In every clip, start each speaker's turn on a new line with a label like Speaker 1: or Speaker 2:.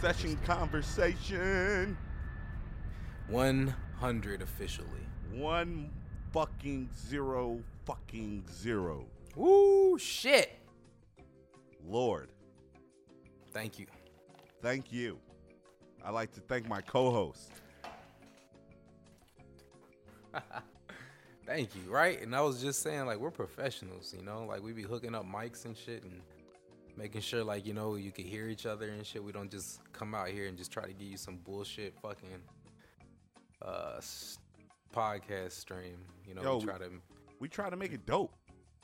Speaker 1: session conversation.
Speaker 2: 100 officially.
Speaker 1: One fucking zero fucking zero.
Speaker 2: Woo, shit.
Speaker 1: Lord,
Speaker 2: Thank you.
Speaker 1: thank you. I'd like to thank my co-host.
Speaker 2: Thank you, right? And I was just saying, like, we're professionals, you know? Like, we be hooking up mics and shit and making sure, like, you know, you can hear each other and shit. We don't just come out here and just try to give you some bullshit fucking uh, podcast stream. You know,
Speaker 1: Yo,
Speaker 2: we try to.
Speaker 1: We try to make it dope.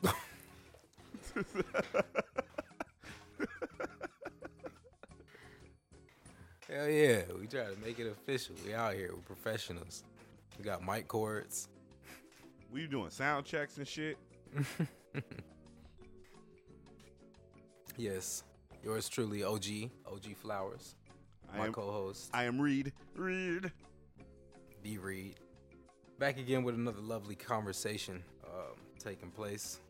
Speaker 2: Hell yeah, we try to make it official. We out here, we're professionals. We got mic cords.
Speaker 1: We doing sound checks and shit.
Speaker 2: Yes, yours truly, OG, OG Flowers,
Speaker 1: I
Speaker 2: my
Speaker 1: am,
Speaker 2: co-host.
Speaker 1: I am Reed. Reed.
Speaker 2: D Reed. Back again with another lovely conversation um, taking place.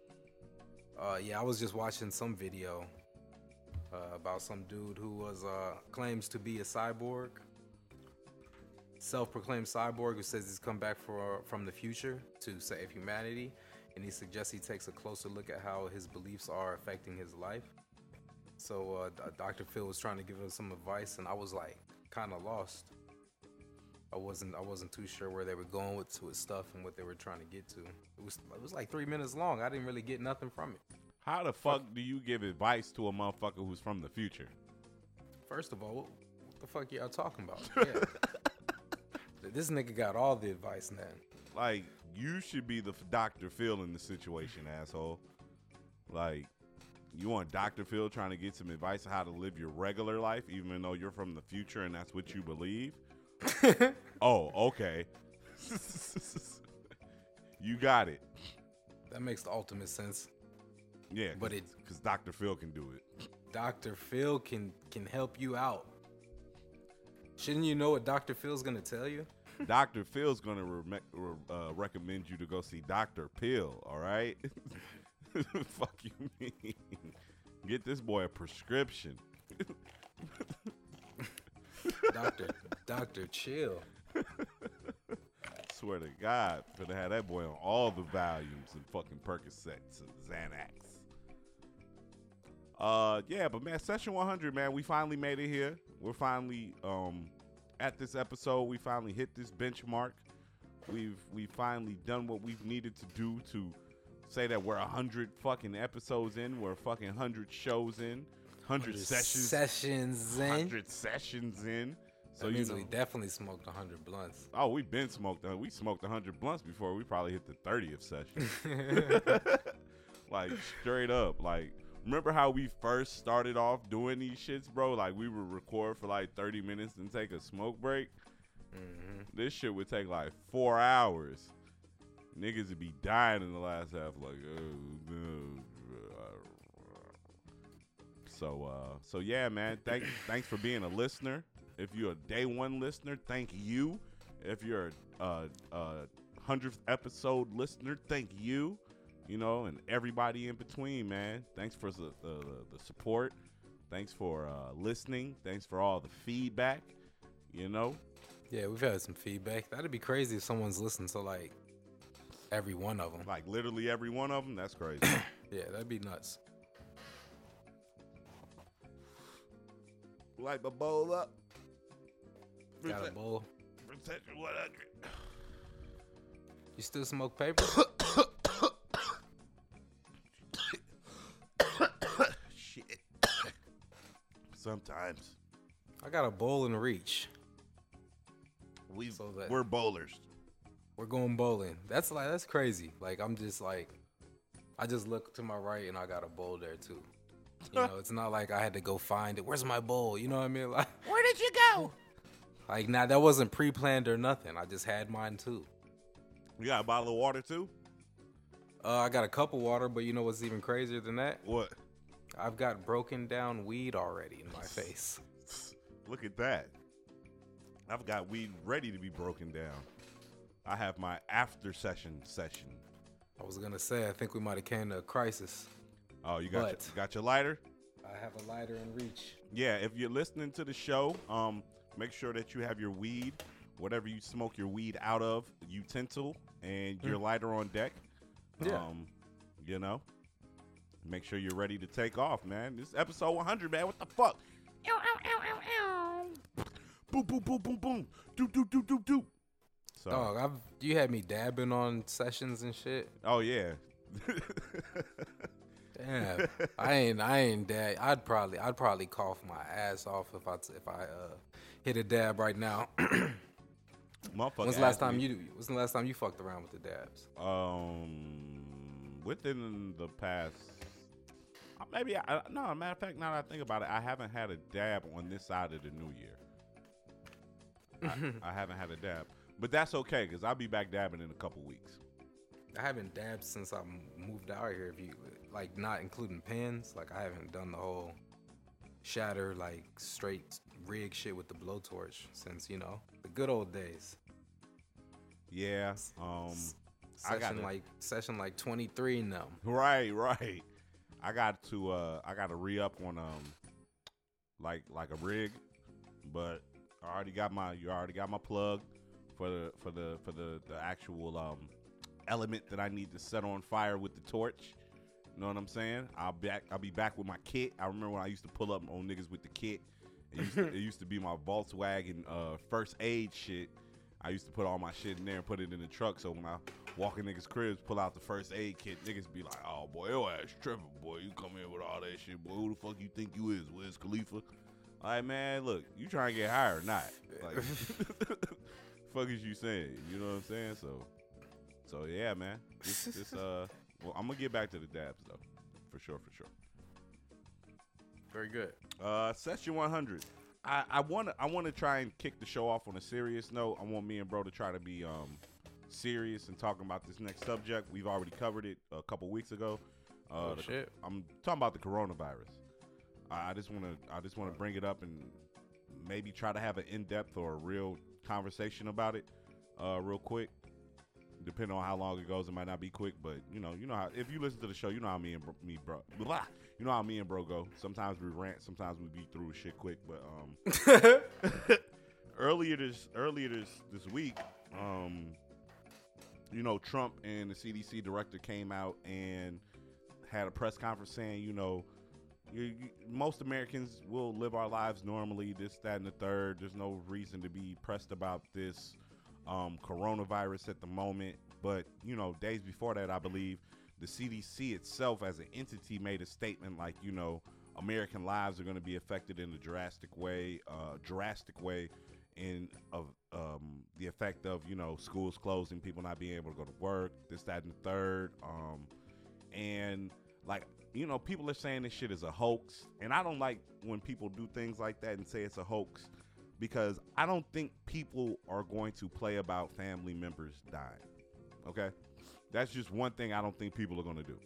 Speaker 2: Uh, yeah, I was just watching some video uh, about some dude who was uh, claims to be a cyborg, self-proclaimed cyborg who says he's come back for from the future to save humanity, and he suggests he takes a closer look at how his beliefs are affecting his life. So uh, Dr. Phil was trying to give him some advice, and I was like kind of lost. I wasn't I wasn't too sure where they were going with with stuff and what they were trying to get to. It was it was like three minutes long. I didn't really get nothing from it.
Speaker 1: How the fuck do you give advice to a motherfucker who's from the future?
Speaker 2: First of all, what, what the fuck y'all talking about? Yeah. this nigga got all the advice now.
Speaker 1: Like, you should be the Dr. Phil in the situation, asshole. Like, you want Dr. Phil trying to get some advice on how to live your regular life, even though you're from the future and that's what you believe? oh, okay. you got it.
Speaker 2: That makes the ultimate sense.
Speaker 1: Yeah,
Speaker 2: But it-
Speaker 1: because Dr. Phil can do it.
Speaker 2: Dr. Phil can can help you out. Shouldn't you know what Dr. Phil's gonna tell you?
Speaker 1: Dr. Phil's gonna re- re- uh, recommend you to go see Dr. Pill. All right. Fuck you mean? Get this boy a prescription.
Speaker 2: Doctor Doctor Chill.
Speaker 1: Swear to God, finna have that boy on all the Valiums and fucking Percocets and Xanax. Uh, yeah, but man, session 100, man, we finally made it here. We're finally um at this episode. We finally hit this benchmark. We've we finally done what we've needed to do to say that we're a 100 fucking episodes in. We're fucking 100 shows in, 100 sessions,
Speaker 2: Sessions in.
Speaker 1: 100 sessions in.
Speaker 2: So that
Speaker 1: you know,
Speaker 2: we definitely smoked 100 blunts.
Speaker 1: Oh, we've been smoked. Uh, we smoked 100 blunts before we probably hit the 30th session. like straight up. Like remember how we first started off doing these shits, bro? Like we would record for like 30 minutes and take a smoke break.
Speaker 2: hmm
Speaker 1: This shit would take like four hours. Niggas would be dying in the last half. Like, oh no. So, uh, so yeah, man. Thank, thanks for being a listener. If you're a day one listener, thank you. If you're a, a, a hundredth episode listener, thank you. You know, and everybody in between, man. Thanks for the the, the support. Thanks for uh, listening. Thanks for all the feedback. You know,
Speaker 2: Yeah, we've had some feedback. That'd be crazy if someone's listened to like every one of them.
Speaker 1: like literally every one of them. That's crazy.
Speaker 2: Yeah, that'd be nuts.
Speaker 1: Light my bowl up.
Speaker 2: Got a bowl.
Speaker 1: Protection 100.
Speaker 2: You still smoke paper?
Speaker 1: Shit. Sometimes
Speaker 2: I got a bowl in reach.
Speaker 1: we
Speaker 2: So that-
Speaker 1: we're bowlers.
Speaker 2: We're going bowling. That's like that's crazy. Like I'm just like I just look to my right and I got a bowl there too. You know, it's not like I had to go find it. Where's my bowl? You know what I mean? Like
Speaker 1: Where did you go?
Speaker 2: like now that wasn't pre-planned or nothing. I just had mine too.
Speaker 1: You got a bottle of water too?
Speaker 2: Uh, I got a cup of water, but you know what's even crazier than that?
Speaker 1: What?
Speaker 2: I've got broken down weed already in my face.
Speaker 1: Look at that. I've got weed ready to be broken down. I have my after session session.
Speaker 2: I was gonna say I think we might have came to a crisis.
Speaker 1: Oh, you got your, got your lighter?
Speaker 2: I have a lighter in reach.
Speaker 1: Yeah, if you're listening to the show, um, make sure that you have your weed, whatever you smoke your weed out of, utensil, and your lighter on deck.
Speaker 2: Yeah.
Speaker 1: Um, you know, make sure you're ready to take off, man. This is episode 100, man. What the fuck? Ow, ow, ow, ow, ow. Boom, boom, boom, boom, boom. Do, do, do, do, do. So,
Speaker 2: Dog, I've you had me dabbing on sessions and shit.
Speaker 1: oh yeah.
Speaker 2: Damn, I ain't I ain't dab. I'd probably I'd probably cough my ass off if I if I uh hit a dab right now.
Speaker 1: Motherfucker
Speaker 2: When's the last time
Speaker 1: me-
Speaker 2: you When's the last time you fucked around with the dabs?
Speaker 1: Um, within the past, uh, maybe I, no. Matter of fact, now that I think about it, I haven't had a dab on this side of the new year. I, I haven't had a dab, but that's okay because I'll be back dabbing in a couple weeks.
Speaker 2: I haven't dabbed since I moved out here. If you like, not including pens, like I haven't done the whole shatter like straight rig shit with the blowtorch since you know the good old days.
Speaker 1: Yeah. Um. I
Speaker 2: Session
Speaker 1: gotta-
Speaker 2: like session like 23 now.
Speaker 1: Right. Right. I got to. Uh. I got to re up on um. Like like a rig, but I already got my. You already got my plug for the for the for the the actual um element that I need to set on fire with the torch. You know what I'm saying? I'll back. I'll be back with my kit. I remember when I used to pull up on niggas with the kit. It used to, it used to be my Volkswagen uh, first aid shit. I used to put all my shit in there and put it in the truck. So when I walk in niggas' cribs, pull out the first aid kit, niggas be like, "Oh boy, your ass tripping, boy. You come in with all that shit, boy. Who the fuck you think you is, Wiz Khalifa?" All right, man. Look, you trying to get higher or not? Like, fuck is you saying? You know what I'm saying? So, so yeah, man. This, this uh, well, I'm gonna get back to the dabs though, for sure, for sure.
Speaker 2: Very good.
Speaker 1: Uh, session 100. I I want to I want to try and kick the show off on a serious note. I want me and bro to try to be um serious and talking about this next subject. We've already covered it a couple weeks ago. Uh,
Speaker 2: Oh,
Speaker 1: the-
Speaker 2: shit.
Speaker 1: I'm talking about the coronavirus. I, I just want to I just want to bring it up and maybe try to have an in-depth or a real conversation about it, uh, real quick. Depending on how long it goes, it might not be quick, but you know, you know how if you listen to the show, you know how me and bro, me bro, blah, you know how me and bro go. Sometimes we rant, sometimes we beat through shit quick, but um, earlier this earlier this this week, um, you know, Trump and the CDC director came out and had a press conference saying, you know, you, you, most Americans will live our lives normally, this, that, and the third. There's no reason to be pressed about this um, coronavirus at the moment. But, you know, days before that, I believe the CDC itself as an entity made a statement like, you know, American lives are going to be affected in a drastic way, uh, drastic way in of um, the effect of, you know, schools closing, people not being able to go to work, this, that, and the third. Um, and like you know people are saying this shit is a hoax and i don't like when people do things like that and say it's a hoax because i don't think people are going to play about family members dying okay? That's just one thing i don't think people are going to do.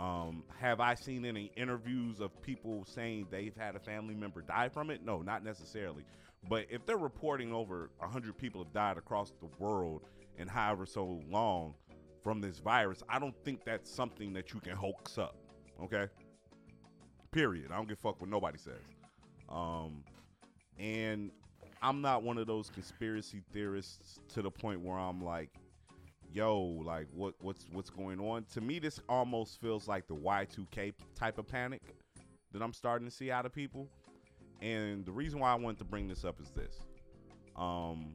Speaker 1: Um, have i seen any interviews of people saying they've had a family member die from it? No not necessarily. But if they're reporting over 100 people have died across the world in however so long from this virus, I don't think that's something that you can hoax up. Okay. Period. I don't give fuck what nobody says. Um, and I'm not one of those conspiracy theorists to the point where I'm like, yo, like what what's what's going on? To me, this almost feels like the Y2K type of panic that I'm starting to see out of people. And the reason why I wanted to bring this up is this. Um,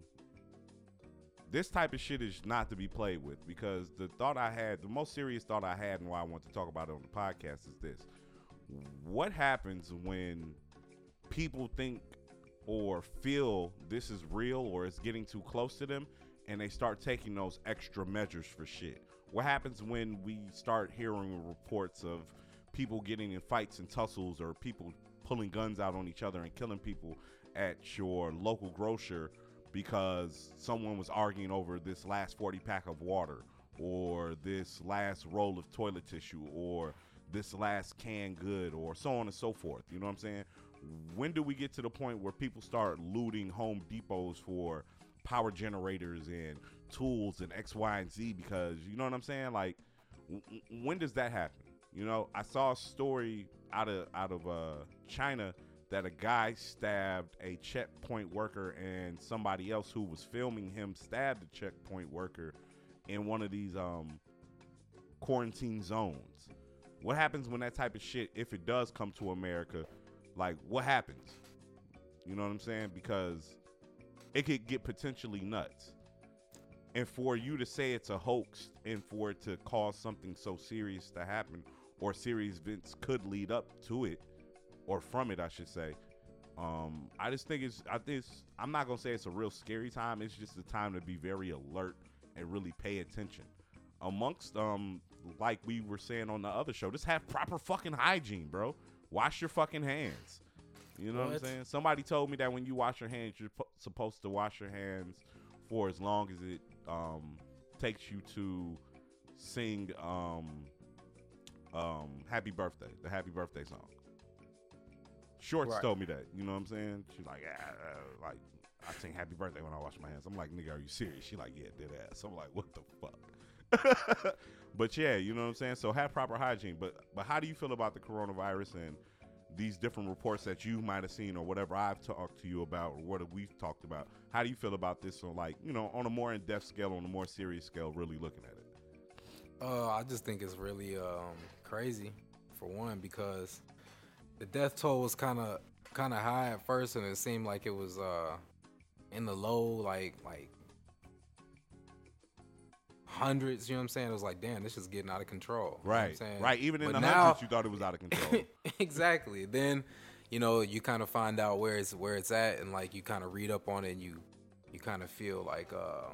Speaker 1: this type of shit is not to be played with because the thought I had, the most serious thought I had, and why I want to talk about it on the podcast is this: What happens when people think or feel this is real or it's getting too close to them, and they start taking those extra measures for shit? What happens when we start hearing reports of people getting in fights and tussles or people pulling guns out on each other and killing people at your local grocer because someone was arguing over this last 40 pack of water or this last roll of toilet tissue or this last canned good or so on and so forth. You know what I'm saying? When do we get to the point where people start looting Home Depots for power generators and tools and X, Y, and Z? Because you know what I'm saying? Like, w- when does that happen? You know, I saw a story out of out of uh, China that a guy stabbed a checkpoint worker and somebody else who was filming him stabbed a checkpoint worker in one of these um, quarantine zones. What happens when that type of shit, if it does come to America, like what happens? You know what I'm saying? Because it could get potentially nuts. And for you to say it's a hoax and for it to cause something so serious to happen, or serious events could lead up to it, or from it, I should say. Um, I just think it's, I think it's, I'm not gonna say it's a real scary time. It's just a time to be very alert and really pay attention. Amongst, um, like we were saying on the other show, just have proper fucking hygiene, bro. Wash your fucking hands. You know what,
Speaker 2: What?
Speaker 1: I'm saying? Somebody told me that when you wash your hands, you're po- supposed to wash your hands for as long as it um, takes you to sing um, um, "Happy Birthday," the "Happy Birthday" song. Shorts
Speaker 2: Right.
Speaker 1: told me that. You know what I'm saying? She's like, ah, uh, like I sing "Happy Birthday" when I wash my hands. I'm like, nigga, are you serious? She like, yeah, did ass. I'm like, what the fuck? but yeah, you know what I'm saying. So have proper hygiene. But but how do you feel about the coronavirus and these different reports that you might have seen or whatever I've talked to you about or what we've talked about? How do you feel about this on like you know on a more in depth scale, on a more serious scale, really looking at it?
Speaker 2: Uh, I just think it's really um, crazy, for one, because the death toll was kind of kind of high at first, and it seemed like it was uh, in the low, like like hundreds. You know what I'm saying? It was like, damn, this is getting out of control. You know
Speaker 1: Right, right. Even in
Speaker 2: But
Speaker 1: the
Speaker 2: now-
Speaker 1: hundreds, you thought it was out of control.
Speaker 2: exactly. Then, you know, you kind of find out where it's where it's at, and like you kind of read up on it, and you you kind of feel like uh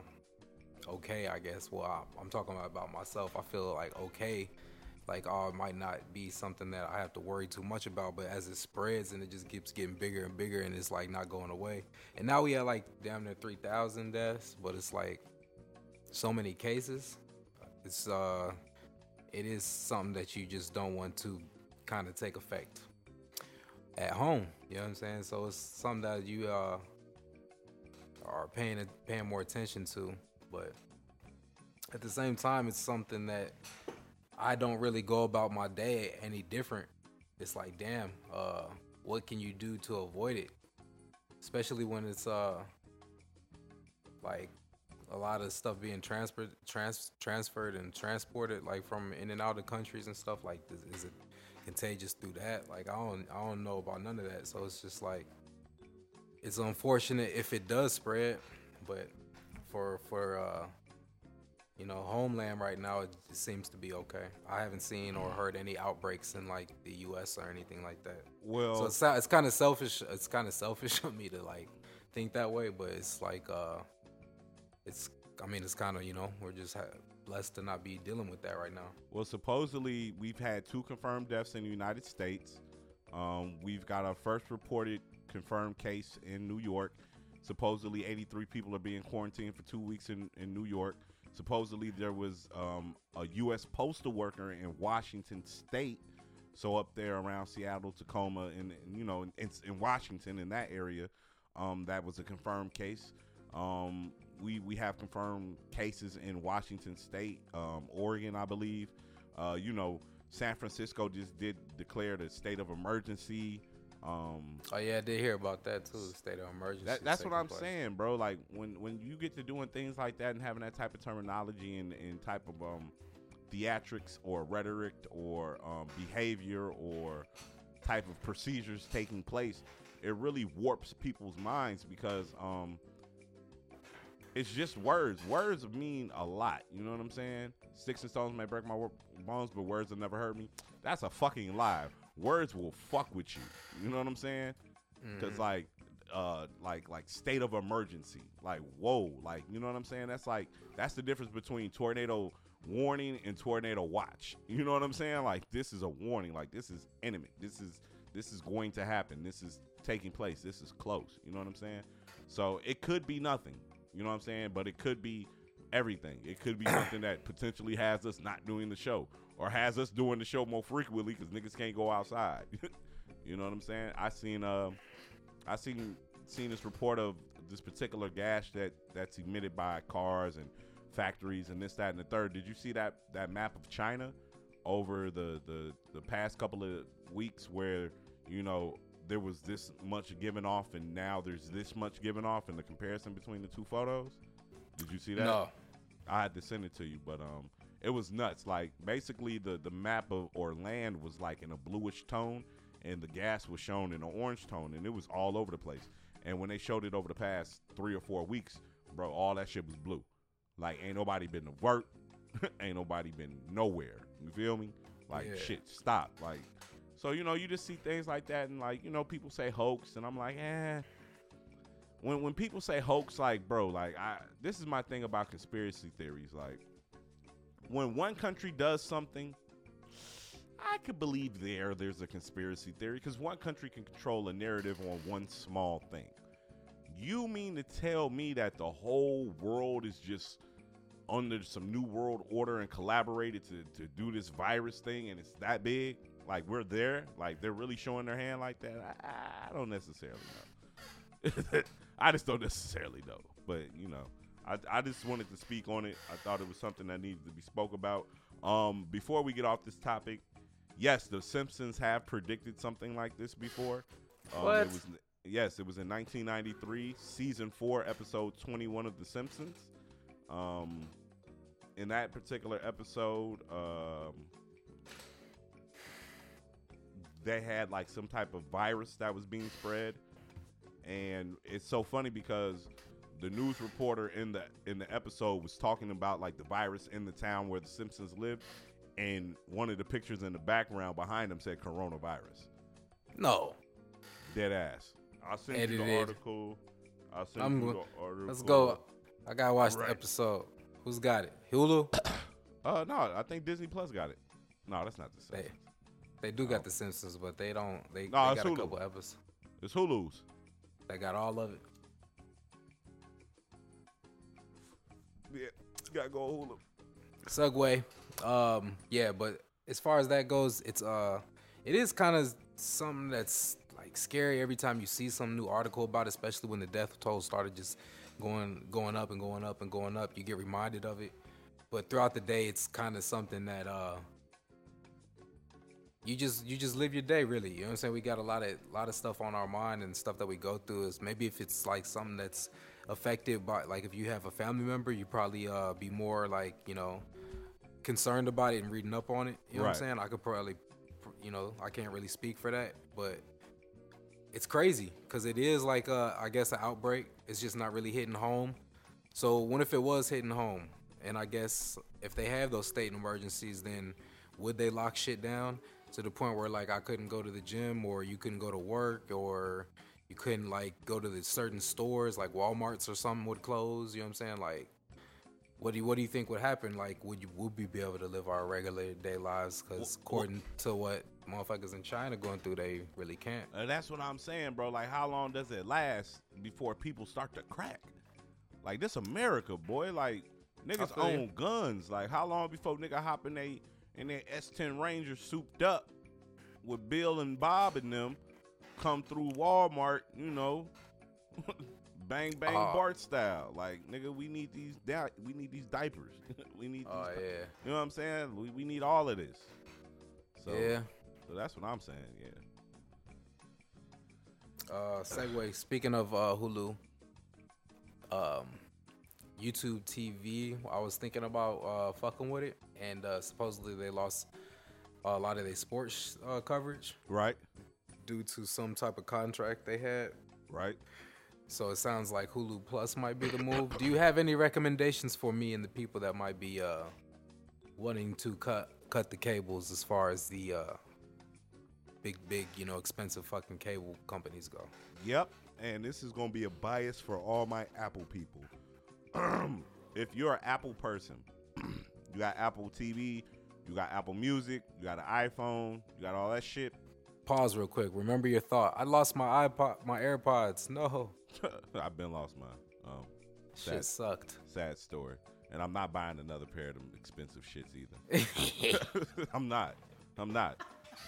Speaker 2: okay, I guess. Well, I, I'm talking about, about myself. I feel like okay, like oh, it might not be something that I have to worry too much about, but as it spreads and it just keeps getting bigger and bigger, and it's like not going away. And now we have like damn near three thousand deaths, but it's like so many cases. It's uh, it is something that you just don't want to kind of take effect at home. You know what I'm saying? So it's something that you uh are paying paying more attention to, but at the same time, it's something that I don't really go about my day any different. It's like, damn, uh, what can you do to avoid it? Especially when it's uh like a lot of stuff being transferred trans- transferred and transported like from in and out of countries and stuff like this is it contagious through that like i don't i don't know about none of that so it's just like it's unfortunate if it does spread but for for uh you know homeland right now it seems to be okay i haven't seen or heard any outbreaks in like the us or anything like that
Speaker 1: well,
Speaker 2: so it's, it's kind of selfish it's kind of selfish of me to like think that way but it's like uh it's i mean it's kind of you know we're just ha- blessed to not be dealing with that right now
Speaker 1: Well, supposedly we've had two confirmed deaths in the United States. Um, we've got our first reported confirmed case in New York. Supposedly, 83 people are being quarantined for two weeks in, in New York. Supposedly, there was um, a U.S. postal worker in Washington State, so up there around Seattle, Tacoma, and, and, you know, in, in, in Washington in that area, um, that was a confirmed case. Um, we we have confirmed cases in Washington State, um, Oregon, I believe. Uh, you know, San Francisco just did declare the state of emergency. Um,
Speaker 2: oh yeah i did hear about that too state of emergency
Speaker 1: that, that's what I'm
Speaker 2: place.
Speaker 1: saying, bro. Like when when you get to doing things like that and having that type of terminology and, and type of um, theatrics or rhetoric or um, behavior or type of procedures taking place, it really warps people's minds because um, it's just words. Words mean a lot. You know what I'm saying? Sticks and stones may break my bones, but words will never hurt me. That's a fucking lie. Words will fuck with you. You know what I'm saying? Because
Speaker 2: Mhm.
Speaker 1: like, uh, like like state of emergency. Like whoa, like you know what I'm saying? That's like that's the difference between tornado warning and tornado watch. You know what I'm saying? Like this is a warning. Like this is imminent. This is this is going to happen. This is taking place. This is close. You know what I'm saying? So it could be nothing. You know what I'm saying? But it could be everything. It could be something that potentially has us not doing the show or has us doing the show more frequently because niggas can't go outside. you know what I'm saying? I seen uh, I seen seen this report of this particular gas that that's emitted by cars and factories and this that and the third. Did you see that that map of China over the the the past couple of weeks where you know there was this much given off and now there's this much given off in the comparison between the two photos? Did you see that?
Speaker 2: No.
Speaker 1: I had to send it to you, but um, it was nuts. Like basically, the the map of or land was like in a bluish tone, and the gas was shown in an orange tone, and it was all over the place. And when they showed it over the past three or four weeks, bro, all that shit was blue. Like ain't nobody been to work, ain't nobody been nowhere. You feel me? Like
Speaker 2: Yeah.
Speaker 1: shit, stop. Like so, you know, you just see things like that, and like you know, people say hoax, and I'm like, eh. When when people say hoax, like bro, like I this is my thing about conspiracy theories. Like when one country does something, I could believe there there's a conspiracy theory because one country can control a narrative on one small thing. You mean to tell me that the whole world is just under some new world order and collaborated to, to do this virus thing and it's that big? Like we're there? Like they're really showing their hand like that? I, I don't necessarily know. I just don't necessarily know. But you know, I, I just wanted to speak on it. I thought it was something that needed to be spoke about. Um, before we get off this topic, yes, the Simpsons have predicted something like this before. Um,
Speaker 2: What?
Speaker 1: It was, yes, it was in 1993, season four, episode 21 of The Simpsons. Um, in that particular episode, um, they had like some type of virus that was being spread, and it's so funny because the news reporter in the in the episode was talking about like the virus in the town where the Simpsons lived, and one of the pictures in the background behind them said coronavirus.
Speaker 2: No.
Speaker 1: Dead ass. I'll send you the article. I'll send
Speaker 2: I'm
Speaker 1: you the article.
Speaker 2: Let's go. I gotta watch
Speaker 1: Right.
Speaker 2: the episode. Who's got it? Hulu.
Speaker 1: Uh, no, I think Disney Plus got it. No, that's not the same.
Speaker 2: They, they do got the Simpsons, but they don't. They,
Speaker 1: Nah,
Speaker 2: they got a couple episodes.
Speaker 1: It's Hulu's.
Speaker 2: They got all of it.
Speaker 1: Yeah, gotta go Hulu.
Speaker 2: Segue. Um, yeah, but as far as that goes, it's uh, it is kind of something that's like scary every time you see some new article about, it, especially when the death toll started just going going up and going up and going up. You get reminded of it, but throughout the day, it's kind of something that uh, you just you just live your day really. You know what I'm saying? We got a lot of lot of stuff on our mind and stuff that we go through. Is maybe if it's like something that's affected by like if you have a family member, you probably uh be more like you know concerned about it and reading up on it. You know what I'm saying? I could probably, you know, I can't really speak for that, but it's crazy because it is like uh I guess an outbreak. It's just not really hitting home. So what if it was hitting home? And I guess if they have those state emergencies, then would they lock shit down to the point where like I couldn't go to the gym or you couldn't go to work or you couldn't like go to the certain stores like Walmart's or something would close? You know what I'm saying? Like what do you what do you think would happen? Like, would you would we be able to live our regular day lives? Because according to what motherfuckers in China going through, they really can't.
Speaker 1: And that's what I'm saying, bro. Like, how long does it last before people start to crack? Like, this America, boy. Like, niggas own guns. Like, how long before nigga hop in they in their S10 Ranger souped up with Bill and Bob and them come through Walmart, you know, bang bang
Speaker 2: Uh.
Speaker 1: Bart style. Like, nigga, we need these di- we need these diapers. we need these.
Speaker 2: Oh yeah,
Speaker 1: You know what I'm saying? We, we need all of this. So,
Speaker 2: yeah.
Speaker 1: so that's what I'm saying. Yeah.
Speaker 2: Uh, segue. Speaking of uh, Hulu, um, YouTube TV. I was thinking about uh, fucking with it, and uh, supposedly they lost a lot of their sports uh, coverage
Speaker 1: Right.
Speaker 2: due to some type of contract they had.
Speaker 1: Right.
Speaker 2: So it sounds like Hulu Plus might be the move. Do you have any recommendations for me and the people that might be uh, wanting to cut cut the cables as far as the uh, big big you know expensive fucking cable companies go?
Speaker 1: Yep. And this is going to be a bias for all my Apple people. if you're an Apple person, you got Apple TV, you got Apple Music, you got an iPhone, you got all that shit.
Speaker 2: Pause real quick. Remember your thought. I lost my iPod, my AirPods. No,
Speaker 1: I've been lost mine. Um,
Speaker 2: shit sucked.
Speaker 1: sad story. And I'm not buying another pair of them expensive shits either. I'm not. I'm not.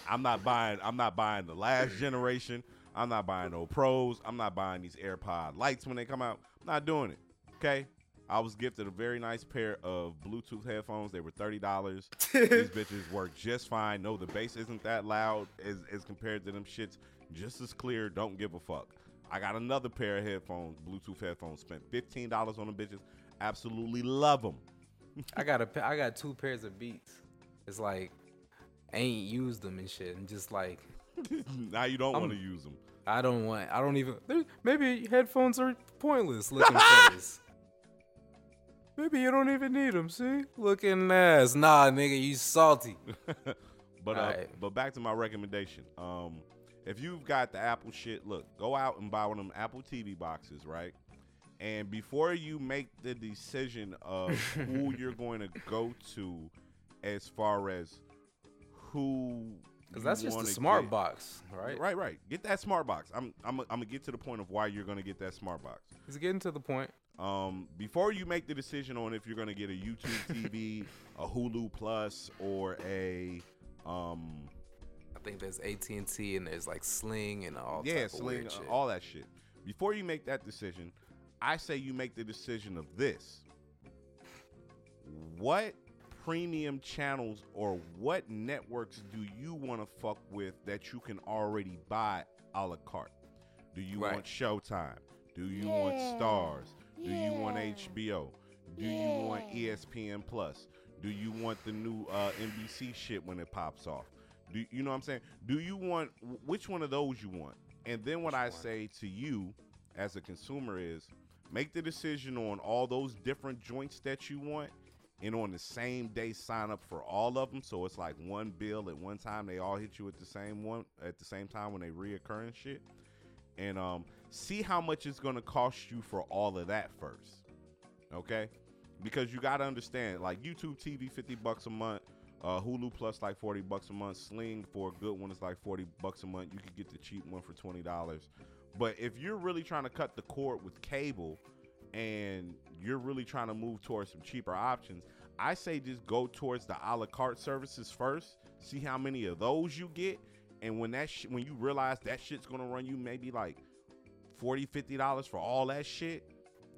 Speaker 1: I'm not buying. I'm not buying the last generation. I'm not buying no pros. I'm not buying these AirPod lights when they come out. I'm not doing it. Okay. I was gifted a very nice pair of Bluetooth headphones. They were thirty dollars. These bitches work just fine. No, the bass isn't that loud as, as compared to them shits. Just as clear. Don't give a fuck. I got another pair of headphones, Bluetooth headphones. Spent fifteen dollars on them bitches. Absolutely love them.
Speaker 2: I got a I got two pairs of Beats. It's like I ain't used them and shit, and just like
Speaker 1: now you don't want to use them.
Speaker 2: I don't want. I don't even. Maybe headphones are pointless. Looking face. Maybe you don't even need them. See, looking ass. Nah, nigga, you salty.
Speaker 1: but uh,
Speaker 2: Alright.
Speaker 1: but back to my recommendation. Um, if you've got the Apple shit, look, go out and buy one of them Apple TV boxes, right? And before you make the decision of who you're going to go to, as far as who,
Speaker 2: Because that's just
Speaker 1: a
Speaker 2: smart
Speaker 1: get-
Speaker 2: box, right?
Speaker 1: Right, right. Get that smart box. I'm, I'm, I'm gonna get to the point of why you're gonna get that smart box.
Speaker 2: It's getting to the point.
Speaker 1: Um, before you make the decision on if you're gonna get a YouTube TV, a Hulu Plus, or a um,
Speaker 2: I think there's AT and T and there's like Sling and all.
Speaker 1: yeah,
Speaker 2: type of
Speaker 1: Sling,
Speaker 2: weird shit.
Speaker 1: all that shit. Before you make that decision, I say you make the decision of this. What premium channels or what networks do you want to fuck with that you can already buy a la carte? Do you
Speaker 2: Right.
Speaker 1: want Showtime? Do you want Stars? Do you want HBO? Do you want ESPN Plus? Do you want the new uh, NBC shit when it pops off? Do you know what I'm saying? Do you want which one of those you want? And then what I
Speaker 2: one?
Speaker 1: say to you as a consumer is make the decision on all those different joints that you want and on the same day sign up for all of them so it's like one bill at one time they all hit you at the same one at the same time when they reoccur and shit and um see how much it's going to cost you for all of that first okay because you got to understand like youtube tv 50 bucks a month uh, hulu plus like 40 bucks a month sling for a good one is like 40 bucks a month you could get the cheap one for $20 but if you're really trying to cut the cord with cable and you're really trying to move towards some cheaper options, I say just go towards the a la carte services first. See how many of those you get, and when that sh- when you realize that shit's gonna run you maybe like 40 50 dollars for all that shit,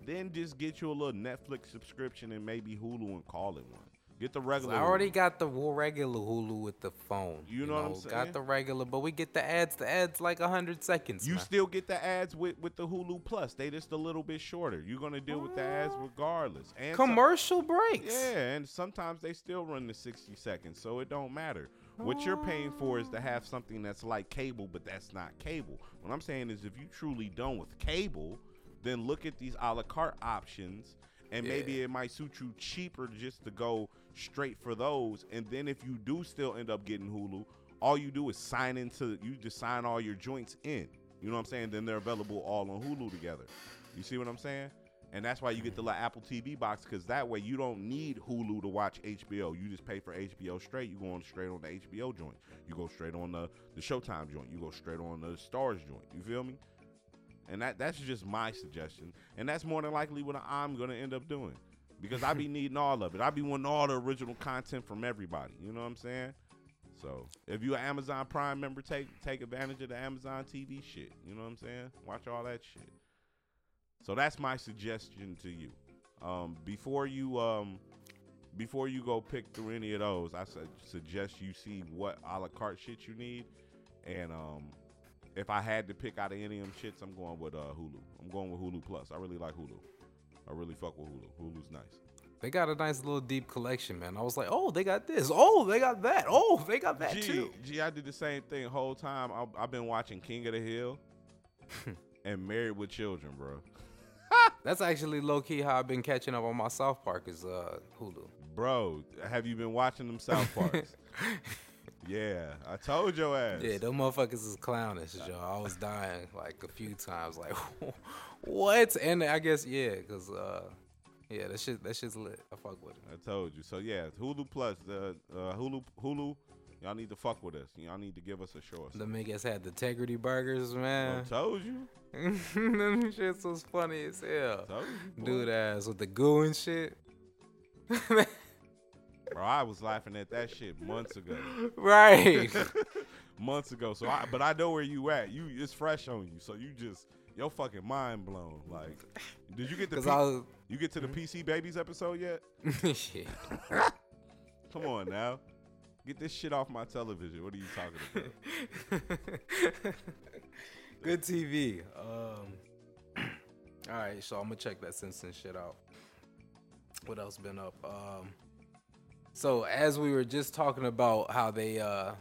Speaker 1: then just get you a little Netflix subscription and maybe Hulu and call it one. Get the regular.
Speaker 2: I already
Speaker 1: Hulu.
Speaker 2: got the regular Hulu with the phone.
Speaker 1: You know what I'm saying?
Speaker 2: Got the regular, but we get the ads. The ads like hundred seconds.
Speaker 1: You
Speaker 2: man.
Speaker 1: still get the ads with, with the Hulu Plus. They just a little bit shorter. You're gonna deal with the ads regardless. And some-
Speaker 2: commercial breaks.
Speaker 1: Yeah, and sometimes they still run the 60 seconds, so it don't matter. What you're paying for is to ah. have something that's like cable, but that's not cable. What I'm saying is if you truly done with cable, then look at these a la carte options, and maybe it might suit you cheaper just to go straight for those. And then if you do still end up getting Hulu, all you do is sign into you just sign all your joints in. You know what I'm saying? Then they're available all on Hulu together. You see what I'm saying? And that's why you get the little Apple TV box because that way you don't need Hulu to watch HBO. You just pay for HBO straight. You go on straight on the HBO joint. You go straight on the, the Showtime joint. You go straight on the Stars joint. You feel me? And that that's just my suggestion. And that's more than likely what I'm gonna end up doing. Because I be needing all of it. I be wanting all the original content from everybody. You know what I'm saying? So if you an Amazon Prime member, take take advantage of the Amazon TV shit. You know what I'm saying? Watch all that shit. So that's my suggestion to you. Um, before you um, before you go pick through any of those, I su- suggest you see what a la carte shit you need. And um, if I had to pick out of any of them shits, I'm going with uh, Hulu. I'm going with Hulu Plus. I really like Hulu. I really fuck with Hulu. Hulu's nice.
Speaker 2: They got a nice little deep collection, man. I was like, oh, they got this. Oh, they got that. Oh, they got that
Speaker 1: Gee,
Speaker 2: too.
Speaker 1: gee, I did the same thing the whole time. I, I've been watching King of the Hill and Married with Children, bro.
Speaker 2: That's actually low key how I've been catching up on my South Park is uh Hulu.
Speaker 1: Bro, have you been watching them South Parks? yeah, I told your ass.
Speaker 2: Yeah, them motherfuckers is clownish, yo. I was dying like a few times, like what? And I guess yeah, cause uh, yeah, that shit that shit's lit. I fuck with it.
Speaker 1: I told you. So yeah, Hulu Plus, the uh, Hulu Hulu, y'all need to fuck with us. Y'all need to give us a show.
Speaker 2: The niggas had the integrity burgers, man.
Speaker 1: I told you.
Speaker 2: them shits was funny as hell.
Speaker 1: Told you.
Speaker 2: Dude ass with the goo and shit.
Speaker 1: Bro, I was laughing at that shit months ago.
Speaker 2: right.
Speaker 1: months ago. So I, but I know where you at. You, it's fresh on you. So you just your fucking mind blown. Like, did you get the
Speaker 2: Because
Speaker 1: P-
Speaker 2: I was.
Speaker 1: you get to the PC Babies episode yet?
Speaker 2: shit.
Speaker 1: Come on now, get this shit off my television. What are you talking about?
Speaker 2: Good TV. Um, all right, so I'm gonna check that Simpsons shit out. What else been up? Um, so as we were just talking about how they, uh,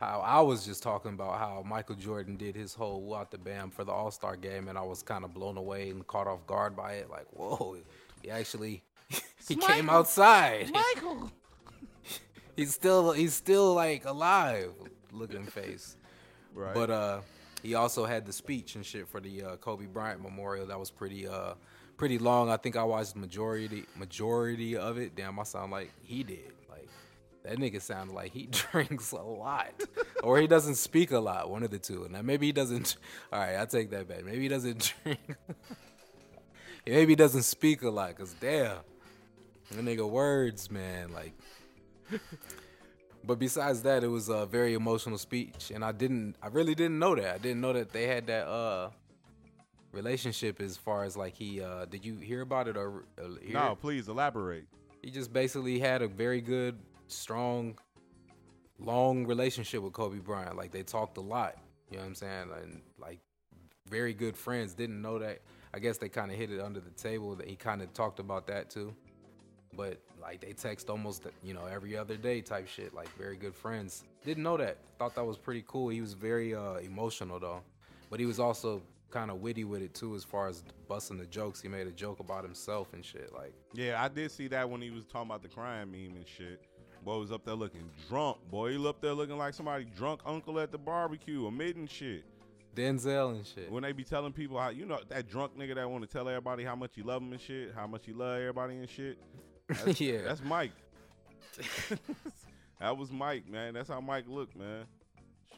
Speaker 2: how I was just talking about how Michael Jordan did his whole "Woo out the bam" for the All Star game, and I was kind of blown away and caught off guard by it. Like, whoa, he actually he came outside.
Speaker 1: Michael.
Speaker 2: He's still he's still like alive, looking face.
Speaker 1: Right.
Speaker 2: But uh, he also had the speech and shit for the uh, Kobe Bryant Memorial. That was pretty uh pretty long. I think I watched majority majority of it. Damn, I sound like he did. Like that nigga sounded like he drinks a lot, or he doesn't speak a lot. One of the two. And maybe he doesn't. All right, I take that back. Maybe he doesn't drink. maybe he doesn't speak a lot. Cause damn, that nigga words, man. Like but besides that, it was a very emotional speech, and I didn't, I really didn't know that. I didn't know that they had that uh relationship as far as like he. uh Did you hear about it or? Uh, hear
Speaker 1: no,
Speaker 2: it?
Speaker 1: please elaborate.
Speaker 2: he just basically had a very good, strong, long relationship with Kobe Bryant. Like they talked a lot. You know what I'm saying? And like very good friends. Didn't know that. I guess they kind of hid it under the table. That he kind of talked about that too. But like they text almost you know every other day type shit. Like very good friends. Didn't know that. Thought that was pretty cool. He was very uh, emotional though, but he was also kind of witty with it too, as far as busting the jokes. He made a joke about himself and shit. Like
Speaker 1: Yeah, I did see that when he was talking about the crime meme and shit. Boy was up there looking drunk. Boy, he up there looking like somebody drunk uncle at the barbecue, admitting shit.
Speaker 2: Denzel and shit.
Speaker 1: When they be telling people how, you know, that drunk nigga that want to tell everybody how much he love them and shit, how much he love everybody and shit. That's,
Speaker 2: yeah.
Speaker 1: That's Mike. that was Mike, man. That's how Mike looked, man.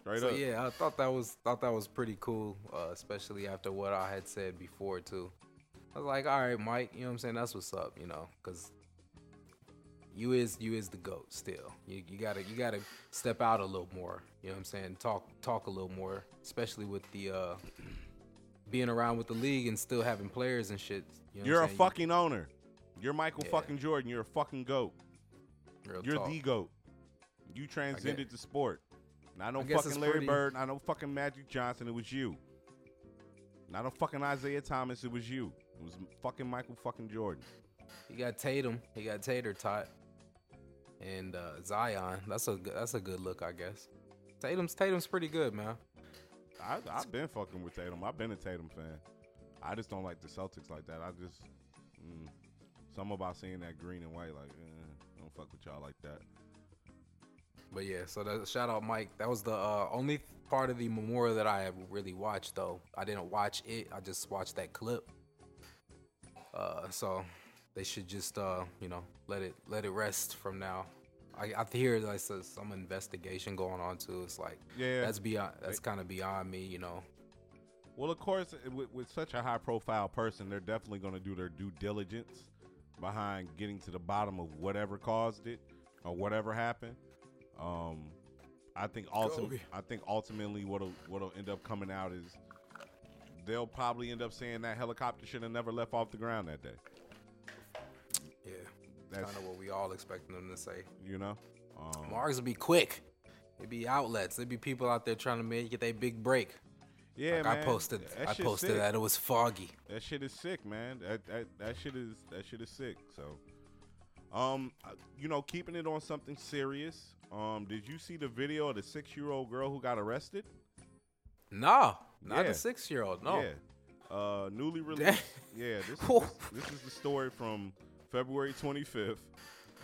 Speaker 1: Straight
Speaker 2: so
Speaker 1: up.
Speaker 2: yeah, I thought that was thought that was pretty cool, uh, especially after what I had said before too. I was like, all right, Mike, you know what I'm saying? That's what's up, you know, because you is you is the goat still. You you gotta you gotta step out a little more. You know what I'm saying? Talk talk a little more, especially with the uh, being around with the league and still having players and shit. You know what
Speaker 1: You're
Speaker 2: I'm
Speaker 1: a fucking owner. You're Michael
Speaker 2: Yeah.
Speaker 1: fucking Jordan. You're a fucking goat.
Speaker 2: Real
Speaker 1: You're
Speaker 2: talk.
Speaker 1: the goat. You transcended the sport. Not no
Speaker 2: I guess it's
Speaker 1: fucking Larry
Speaker 2: pretty-
Speaker 1: Bird. Not no fucking Magic Johnson. It was you. Not no fucking Isiah Thomas. It was you. It was fucking Michael fucking Jordan.
Speaker 2: He got Tatum. He got Tater Tot. And uh, Zion. That's a good- that's a good look, I guess. Tatum's Tatum's pretty good, man.
Speaker 1: I, I've been fucking with Tatum. I've been a Tatum fan. I just don't like the Celtics like that. I just mm, something about seeing that green and white. Like, eh, I don't fuck with y'all like that.
Speaker 2: But yeah, so that, shout out Mike. That was the uh, only part of the memorial that I have really watched, though. I didn't watch it. I just watched that clip. Uh, so they should just uh, you know let it let it rest from now. I, I hear like so- some investigation going on too. It's like
Speaker 1: Yeah.
Speaker 2: that's beyond that's kind of beyond me, you know.
Speaker 1: Well, of course, with, with such a high profile person, they're definitely going to do their due diligence behind getting to the bottom of whatever caused it or whatever happened. Um, I think ultimately, I think ultimately what'll what'll end up coming out is they'll probably end up saying that helicopter should have never left off the ground that day.
Speaker 2: Yeah,
Speaker 1: That's
Speaker 2: kind of what we all expecting them to say.
Speaker 1: you know. Um,
Speaker 2: Mars will be quick. It be outlets. There be people out there trying to make get their big break.
Speaker 1: Yeah,
Speaker 2: like
Speaker 1: man.
Speaker 2: I posted,
Speaker 1: That
Speaker 2: I posted
Speaker 1: sick.
Speaker 2: that it was foggy.
Speaker 1: That shit is sick, man. That that that shit is that shit is sick. So, um, you know, keeping it on something serious. Um, did you see the video of the six-year-old girl who got arrested?
Speaker 2: No, not
Speaker 1: Yeah.
Speaker 2: the six year old. No.
Speaker 1: Yeah. Uh, newly released. yeah. This, this this is the story from February 25th.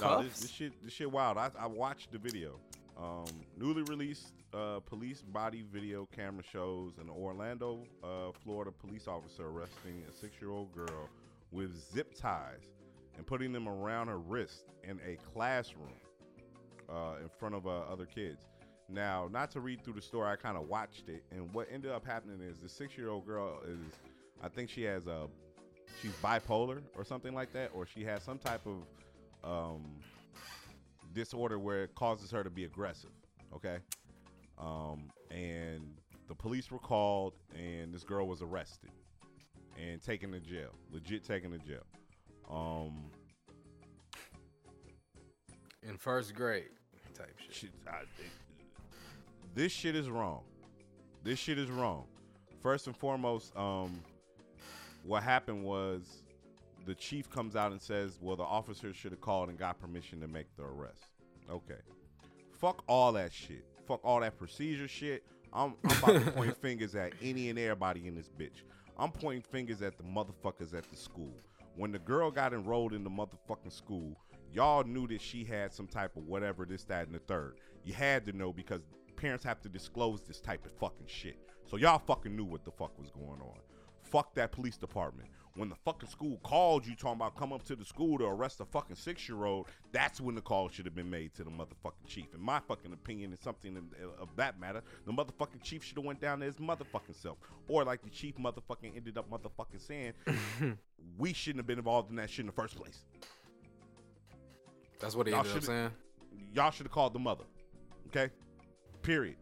Speaker 1: Nah, this, this shit this shit wild. I, I watched the video. Um, newly released uh, police body video camera shows an Orlando, uh, Florida police officer arresting a six-year-old girl with zip ties and putting them around her wrist in a classroom uh, in front of uh, other kids. Now, not to read through the story, I kind of watched it, and what ended up happening is the six-year-old girl is, I think she has a, she's bipolar or something like that, or she has some type of um, disorder where it causes her to be aggressive. Okay, um, and the police were called, and this girl was arrested and taken to jail. Legit taken to jail. Um,
Speaker 2: In first grade type shit.
Speaker 1: shit, I, it- this shit is wrong. This shit is wrong. First and foremost, um, what happened was the chief comes out and says, "Well, the officer should have called and got permission to make the arrest." Okay, fuck all that shit. Fuck all that procedure shit. I'm, I'm about to point fingers at any and everybody in this bitch. I'm pointing fingers at the motherfuckers at the school. When the girl got enrolled in the motherfucking school, y'all knew that she had some type of whatever, this, that, and the third. You had to know because parents have to disclose this type of fucking shit. So y'all fucking knew what the fuck was going on. Fuck that police department. When the fucking school called you talking about come up to the school to arrest a fucking six year old, that's when the call should have been made to the motherfucking chief. In my fucking opinion, is something of that matter. The motherfucking chief should have went down there his motherfucking self, or like the chief motherfucking ended up motherfucking saying, we shouldn't have been involved in that shit in the first place.
Speaker 2: That's what he
Speaker 1: Y'all
Speaker 2: ended up saying.
Speaker 1: Y'all should have called the mother. Okay. Period.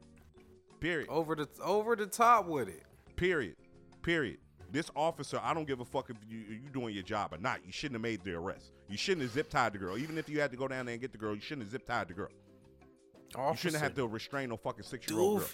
Speaker 1: Period.
Speaker 2: Over the over the top with it.
Speaker 1: Period. Period. This officer, I don't give a fuck if you you doing your job or not. You shouldn't have made the arrest. You shouldn't have zip tied the girl. Even if you had to go down there and get the girl, you shouldn't have zip tied the girl. You shouldn't have to restrain no fucking six year old girl.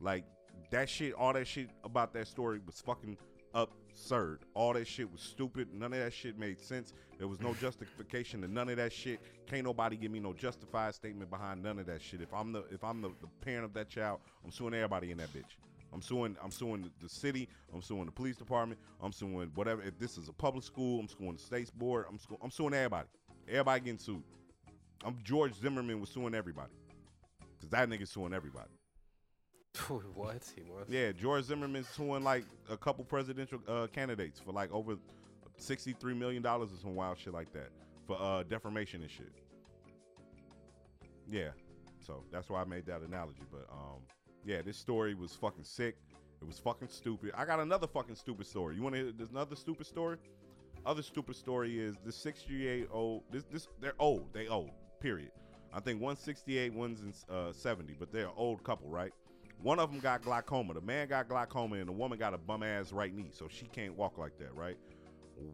Speaker 1: Like that shit, all that shit about that story was fucking absurd. All that shit was stupid. None of that shit made sense. There was no justification to none of that shit. Can't nobody give me no justified statement behind none of that shit. If I'm the if I'm the, the parent of that child, I'm suing everybody in that bitch. I'm suing I'm suing the, city. I'm suing the police department. I'm suing whatever. If this is a public school, I'm suing the state's board. I'm su- I'm suing everybody. Everybody getting sued. I'm George Zimmerman was suing everybody. Cause that nigga suing everybody.
Speaker 2: what? He was.
Speaker 1: Yeah, George Zimmerman's suing like a couple presidential uh, candidates for like over sixty-three million dollars or some wild shit like that for uh, defamation and shit. Yeah, so that's why I made that analogy. But um, yeah, this story was fucking sick. It was fucking stupid. I got another fucking stupid story. You want to? hear There's another stupid story. Other stupid story is the 68 old. This this they're old. They old. Period. I think one's 68, one's in uh, 70, but they're an old couple, right? One of them got glaucoma. The man got glaucoma, and the woman got a bum ass right knee, so she can't walk like that, right?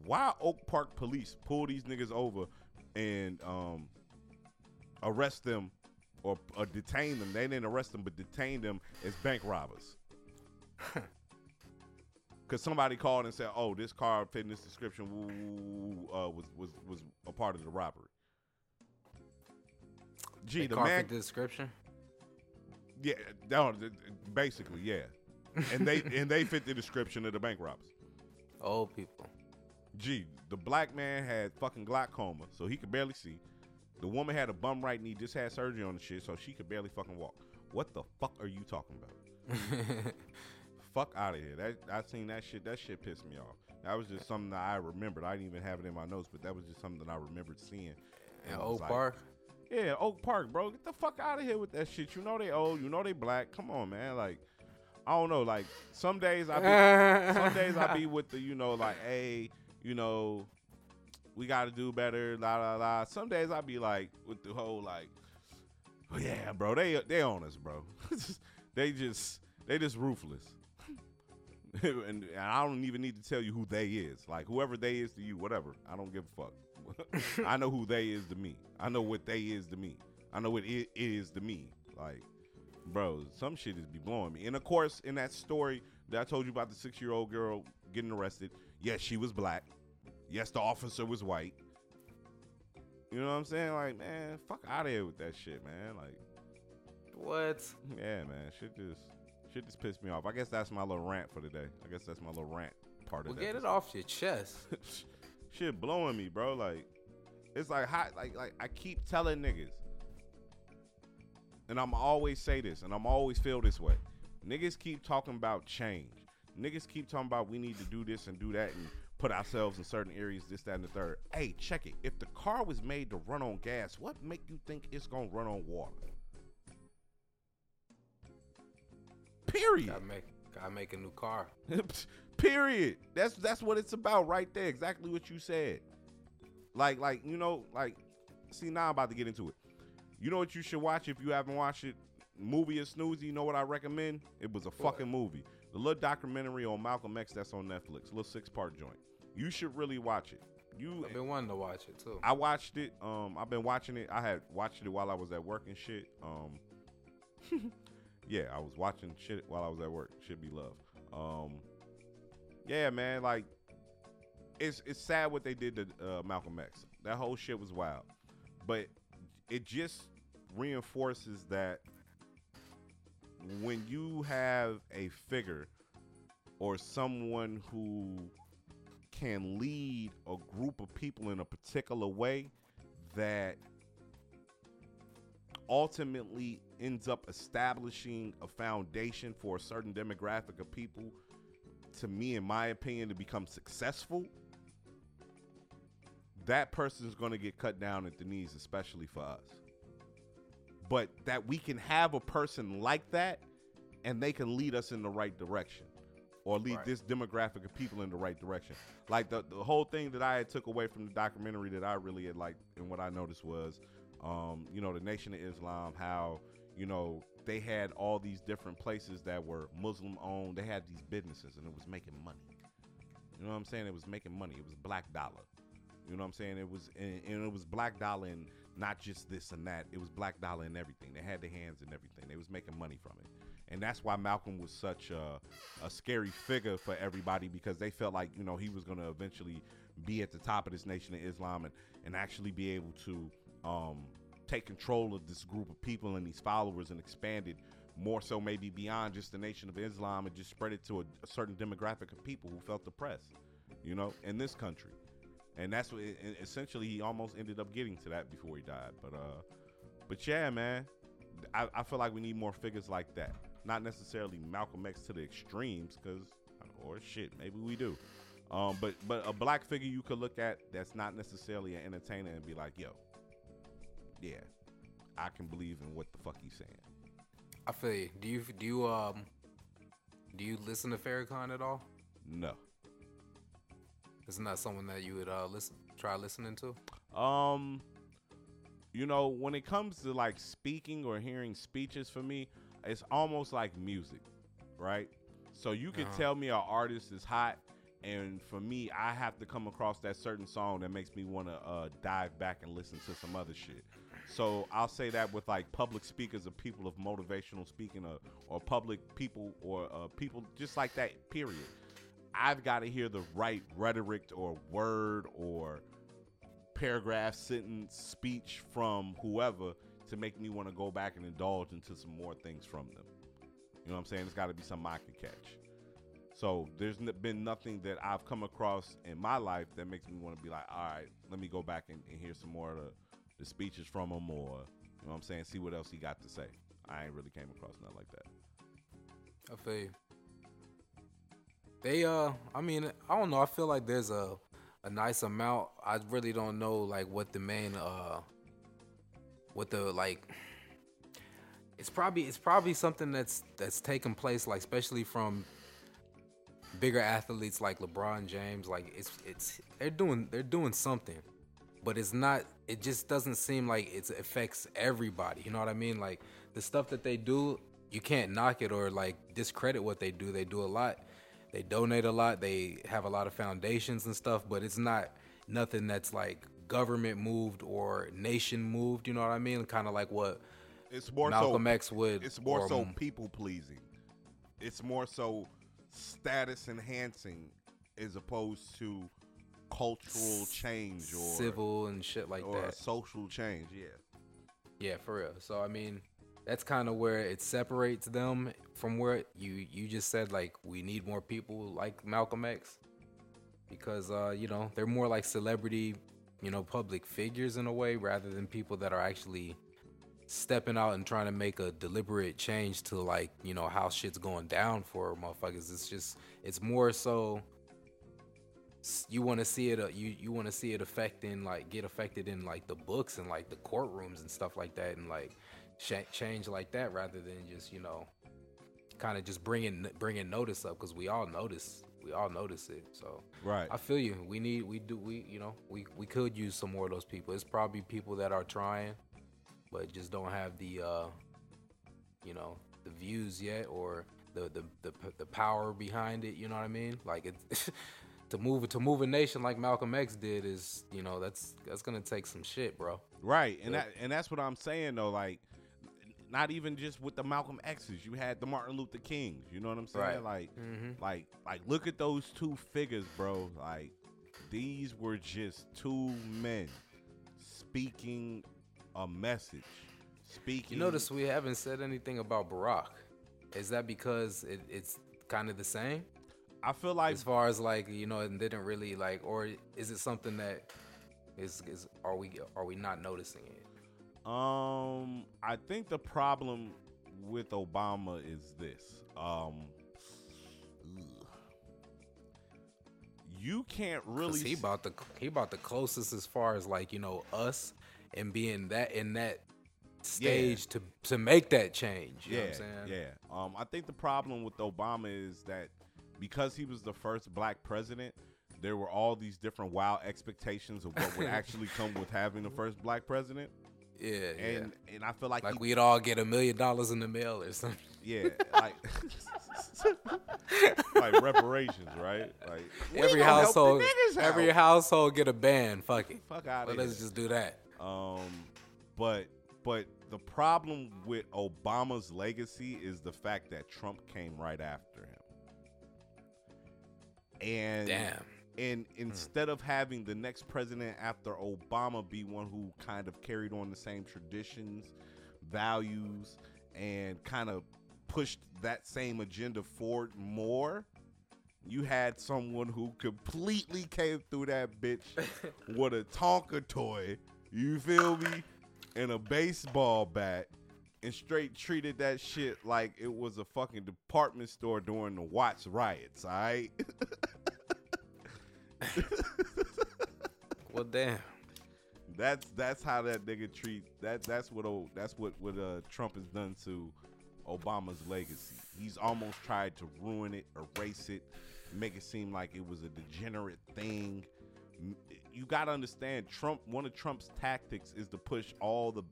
Speaker 1: Why Oak Park police pull these niggas over and um, arrest them or, or detain them? They didn't arrest them, but detain them as bank robbers. Cause somebody called and said, "Oh, this car fitting this description woo, uh, was was was a part of the robbery." Gee,
Speaker 2: They
Speaker 1: the
Speaker 2: car
Speaker 1: man
Speaker 2: fit the description.
Speaker 1: yeah, no, basically, yeah. And they and they fit the description of the bank robbers.
Speaker 2: Old people.
Speaker 1: Gee, the black man had fucking glaucoma, so he could barely see. The woman had a bum right knee, just had surgery on the shit, so she could barely fucking walk. What the fuck are you talking about? Fuck out of here. That I seen that shit. That shit pissed me off. That was just something that I remembered. I didn't even have it in my notes, but that was just something that I remembered seeing.
Speaker 2: In
Speaker 1: I
Speaker 2: Oak
Speaker 1: like,
Speaker 2: Park.
Speaker 1: Yeah, Oak Park, bro. Get the fuck out of here with that shit. You know they old. You know they black. Come on, man. Like, I don't know. Like, some days I be, some days I be with the, you know, like, hey, you know, we got to do better. La la la. Some days I be like with the whole like, oh, yeah, bro. They they on us, bro. they just they just ruthless. and, and I don't even need to tell you who they is. Like whoever they is to you, whatever. I don't give a fuck. I know who they is to me. I know what they is to me. I know what it is to me. Like, bro, some shit is be blowing me. And of course, in that story that I told you about the six year old girl getting arrested, yes, she was black. Yes, the officer was white. You know what I'm saying? Like, man, fuck out of here with that shit, man. Like,
Speaker 2: What?
Speaker 1: yeah, man, shit just shit just pissed me off. I guess that's my little rant for today. I guess that's my little rant part
Speaker 2: Well,
Speaker 1: of
Speaker 2: well,
Speaker 1: get
Speaker 2: it off your chest.
Speaker 1: shit blowing me, bro. Like, it's like hot. Like, like I keep telling niggas, and I'm always say this, and I'm always feel this way. Niggas keep talking about change. Niggas keep talking about we need to do this and do that and put ourselves in certain areas, this, that, and the third. Hey, check it. If the car was made to run on gas, what make you think it's gonna run on water? Period.
Speaker 2: gotta make gotta make a new car.
Speaker 1: Period. That's that's what it's about right there. Exactly what you said. Like like you know like see now I'm about to get into it. You know what you should watch if you haven't watched it. movie is snoozy, you know what I recommend? It was a fucking movie. The little documentary on Malcolm X that's on Netflix, little six part joint. You should really watch it. You
Speaker 2: I've been wanting to watch it too.
Speaker 1: I watched it. Um, I've been watching it. I had watched it while I was at work and shit. Um, yeah, I was watching shit while I was at work. Should be love. Um, yeah, man. Like, it's it's sad what they did to uh, Malcolm X. That whole shit was wild, but it just reinforces that when you have a figure or someone who can lead a group of people in a particular way that ultimately ends up establishing a foundation for a certain demographic of people to me in my opinion to become successful that person is going to get cut down at the knees especially for us. But that we can have a person like that and they can lead us in the right direction or lead
Speaker 2: Right.
Speaker 1: this demographic of people in the right direction like the, the whole thing that i had took away from the documentary that i really had liked and what i noticed was um, you know the nation of islam how you know they had all these different places that were muslim owned they had these businesses and it was making money you know what i'm saying it was making money it was black dollar you know what I'm saying? It was and, and it was black dollar and not just this and that. It was black dollar and everything. They had their hands in everything. They was making money from it. And that's why Malcolm was such a, a scary figure for everybody because they felt like, you know, he was going to eventually be at the top of this nation of Islam and, and actually be able to um, take control of this group of people and these followers and expand it more so maybe beyond just the nation of Islam and just spread it to a, a certain demographic of people who felt oppressed, you know, in this country and that's what e- essentially he almost ended up getting to that before he died. But uh, but yeah, man, I, I feel like we need more figures like that. Not necessarily Malcolm X to the extremes, because or shit, maybe we do. Um, but but a black figure you could look at that's not necessarily an entertainer and be like, yo, yeah, I can believe in what the fuck he's saying.
Speaker 2: I feel you. Do you do you um do you listen to Farrakhan at all?
Speaker 1: No.
Speaker 2: Isn't that someone that you would uh listen try listening to?
Speaker 1: Um, you know, when it comes to like speaking or hearing speeches for me, it's almost like music, right? So you can
Speaker 2: Uh-huh.
Speaker 1: tell me an artist is hot, and for me, I have to come across that certain song that makes me want to uh, dive back and listen to some other shit. So I'll say that with like public speakers or people of motivational speaking or, or public people or uh, people just like that, period. I've got to hear the right rhetoric or word or paragraph, sentence, speech from whoever to make me want to go back and indulge into some more things from them. You know what I'm saying? It's got to be something I can catch. So there's been nothing that I've come across in my life that makes me want to be like, all right, let me go back and, and hear some more of the, the speeches from him or, you know what I'm saying, see what else he got to say. I ain't really came across nothing like that.
Speaker 2: I feel you. They uh I mean, I don't know, I feel like there's a a nice amount. I really don't know like what the main uh what the like it's probably it's probably something that's that's taking place like especially from bigger athletes like LeBron James like it's it's they're doing they're doing something but it's not it just doesn't seem like it affects everybody you know what i mean? Like the stuff that they do you can't knock it or like discredit what they do they do a lot they donate a lot they have a lot of foundations and stuff but it's not nothing that's like government moved or nation moved you know what i mean kind of like what
Speaker 1: It's more
Speaker 2: malcolm
Speaker 1: so
Speaker 2: x would
Speaker 1: It's more
Speaker 2: or,
Speaker 1: so people pleasing. It's more so status enhancing as opposed to cultural change or
Speaker 2: civil and shit like
Speaker 1: or
Speaker 2: that
Speaker 1: social change. Yeah.
Speaker 2: Yeah, for real. So I mean, that's kind of where it separates them from where you you just said like we need more people like Malcolm X because uh you know they're more like celebrity you know public figures in a way rather than people that are actually stepping out and trying to make a deliberate change to like you know how shit's going down for motherfuckers. It's just it's more so you want to see it uh, you you want to see it affecting like get affected in like the books and like the courtrooms and stuff like that and like sh- change like that rather than just you know kind of just bringing bringing notice up because we all notice we all notice it so
Speaker 1: Right.
Speaker 2: I feel you. We need, we do, we, you know, we, we could use some more of those people. It's probably people that are trying, but just don't have the, uh, you know the views yet or the the the, the power behind it. You know what I mean? Like it. To move to move a nation like Malcolm X did is, you know, that's that's gonna take some shit, bro.
Speaker 1: Right, and that and that's what I'm saying though. Like, not even just with the Malcolm X's, you had the Martin Luther Kings. You know what I'm saying?
Speaker 2: Right.
Speaker 1: Like,
Speaker 2: Mm-hmm.
Speaker 1: like, like, look at those two figures, bro. Like, these were just two men speaking a message. Speaking.
Speaker 2: You notice we haven't said anything about Barack. Is that because it, it's kind of the same
Speaker 1: I feel like
Speaker 2: as far as like you know, it didn't really like, or is it something that is is are we are we not noticing it?
Speaker 1: Um, I think the problem with Obama is this. Um, ugh. you can't really.
Speaker 2: He about the he about the closest as far as like you know us and being that in that stage to to make that change. You
Speaker 1: yeah,
Speaker 2: know what I'm saying?
Speaker 1: yeah. Um, I think the problem with Obama is that because he was the first black president, there were all these different wild expectations of what would actually come with having the first black president,
Speaker 2: Yeah, yeah.
Speaker 1: and and I feel like,
Speaker 2: like
Speaker 1: he-
Speaker 2: we'd all get a million dollars in the mail or something.
Speaker 1: yeah, like like reparations, right? Like
Speaker 2: every
Speaker 1: gonna help the
Speaker 2: household, every household get a band. Fuck it.
Speaker 1: fuck out
Speaker 2: let's
Speaker 1: here.
Speaker 2: just do that.
Speaker 1: Um, but but the problem with Obama's legacy is the fact that Trump came right after him. And
Speaker 2: Damn.
Speaker 1: And mm. instead of having the next president after Obama be one who kind of carried on the same traditions, values, and kind of pushed that same agenda forward more, you had someone who completely came through that bitch with a Tonka toy, you feel me, and a baseball bat, and straight treated that shit like it was a fucking department store during the Watts riots, alright?
Speaker 2: Well, damn.
Speaker 1: That's that's how that nigga treat that. That's what O- that's what what uh, Trump has done to Obama's legacy. He's almost tried to ruin it, erase it, make it seem like it was a degenerate thing. You got to understand, Trump. One of Trump's tactics is to push all the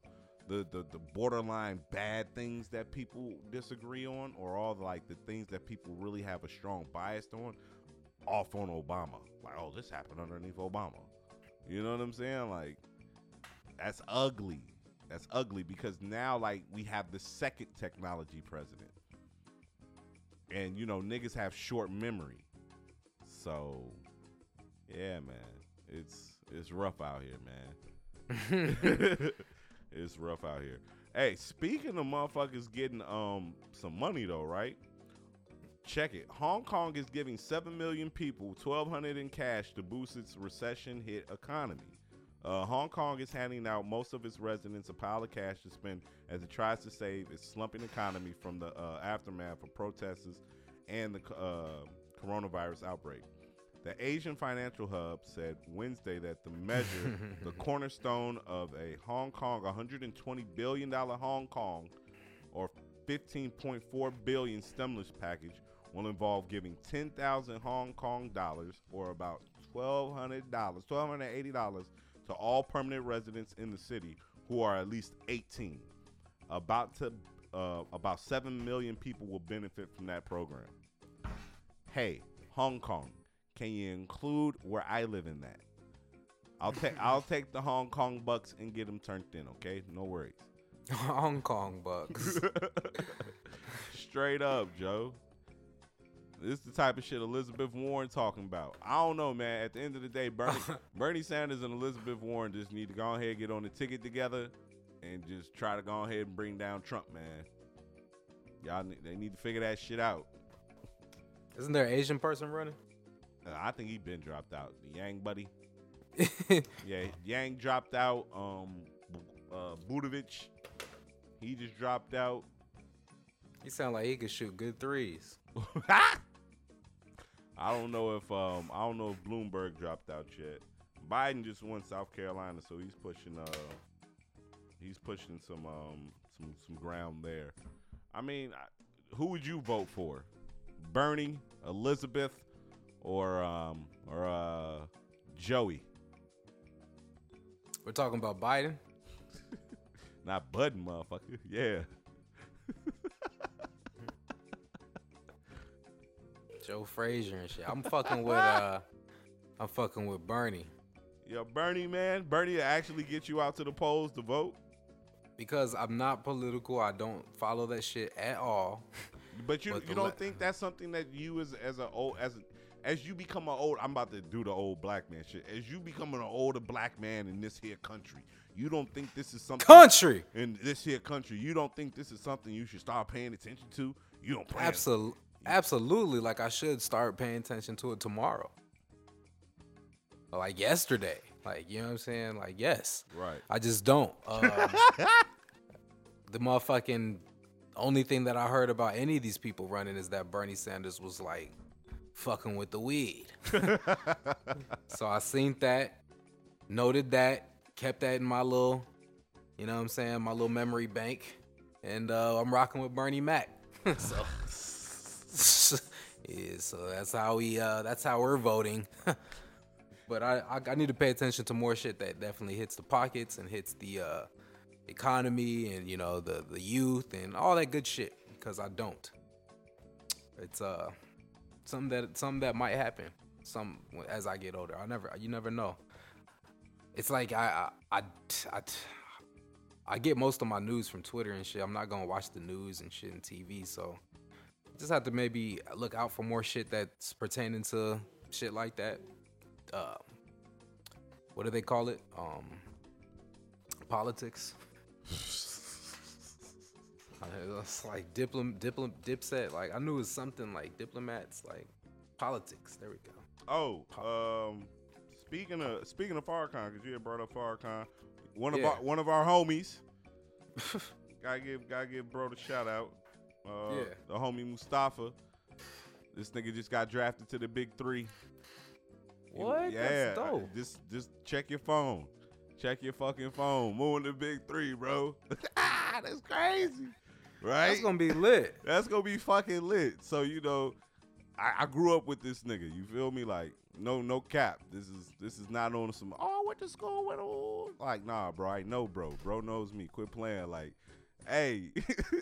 Speaker 1: the, the the borderline bad things that people disagree on, or all the, like the things that people really have a strong bias on, off on Obama. Like, oh, this happened underneath Obama. You know what I'm saying? Like, that's ugly. That's ugly because now, like, we have the second technology president. And, you know, niggas have short memory. So, yeah, man. It's it's rough out here, man. it's rough out here. Hey, speaking of motherfuckers getting um some money though, right? Check it. Hong Kong is giving 7 million people 1200 in cash to boost its recession hit economy. Uh, Hong Kong is handing out most of its residents a pile of cash to spend as it tries to save its slumping economy from the uh, aftermath of protests and the uh, coronavirus outbreak. The Asian Financial Hub said Wednesday that the measure, the cornerstone of a Hong Kong, 120 billion dollar Hong Kong, or 15.4 billion stimulus package, will involve giving 10,000 Hong Kong dollars, or about $1,200, $1,280 to all permanent residents in the city who are at least 18. About to, uh, about 7 million people will benefit from that program. Hey, Hong Kong, can you include where I live in that? I'll take I'll take the Hong Kong bucks and get them turned in, okay? No worries.
Speaker 2: Hong Kong bucks.
Speaker 1: Straight up, Joe. This is the type of shit Elizabeth Warren talking about. I don't know, man. At the end of the day, Bernie, Bernie Sanders and Elizabeth Warren just need to go ahead and get on the ticket together and just try to go ahead and bring down Trump, man. Y'all, they need to figure that shit out.
Speaker 2: Isn't there an Asian person running?
Speaker 1: Uh, I think he been dropped out. The Yang buddy. Yeah, Yang dropped out. Um, uh, Budovich, he just dropped out.
Speaker 2: he sound like he could shoot good threes.
Speaker 1: I don't know if um I don't know if Bloomberg dropped out yet. Biden just won South Carolina, so he's pushing uh he's pushing some um some some ground there. I mean, who would you vote for? Bernie, Elizabeth, or um or uh Joey?
Speaker 2: We're talking about Biden.
Speaker 1: Not Button, motherfucker. Yeah.
Speaker 2: Joe Frazier and shit. I'm fucking with uh, I'm fucking with Bernie
Speaker 1: Yo, Bernie, man, Bernie actually get you out to the polls to vote.
Speaker 2: because I'm not political. I don't follow that shit at all.
Speaker 1: But you
Speaker 2: But
Speaker 1: you don't
Speaker 2: le-
Speaker 1: think that's something that you as as a old as as you become an old I'm about to do the old black man shit. As you become an older black man in this here country, you don't think this is something
Speaker 2: Country.
Speaker 1: in this here country, you don't think this is something you should start paying attention to? You don't plan.
Speaker 2: Absolutely. Absolutely. Like I should start paying attention to it tomorrow. Or Like yesterday. Like, you know what I'm saying? Like, yes.
Speaker 1: Right.
Speaker 2: I just don't. Um, the motherfucking only thing that I heard about any of these people running is that Bernie Sanders was like fucking with the weed. so I seen that, noted that, kept that in my little, you know what I'm saying, my little memory bank. And uh, I'm rocking with Bernie Mac. so yeah, so that's how we uh that's how we're voting. but I, I I need to pay attention to more shit that definitely hits the pockets and hits the uh economy and you know the the youth and all that good shit because I don't. It's uh something that something that might happen some as I get older. I never you never know. It's like I I I, I I get most of my news from Twitter and shit. I'm not gonna watch the news and shit and TV, so just have to maybe look out for more shit that's pertaining to shit like that. Uh, what do they call it? Um, politics. It's like diplom, diplom, dipset. Like I knew it was something like diplomats, like politics. There we go.
Speaker 1: Oh, um, speaking of speaking of Farrakhan, because you had brought up Farrakhan, one of
Speaker 2: Yeah.
Speaker 1: our one of our homies. gotta give gotta give bro the shout out. Uh,
Speaker 2: Yeah.
Speaker 1: the homie Mustafa. This nigga just got drafted to the big three.
Speaker 2: What?
Speaker 1: Yeah.
Speaker 2: That's dope.
Speaker 1: Just just check your phone. Check your fucking phone. Moving the big three, bro. That's crazy. Right?
Speaker 2: That's gonna be lit.
Speaker 1: That's gonna be fucking lit. So you know, I, I grew up with this nigga. You feel me? Like no, no cap. This is this is not on some. Oh, I went to school with. Oh, like nah, bro. I know, bro. Bro knows me. Quit playing. Like, hey,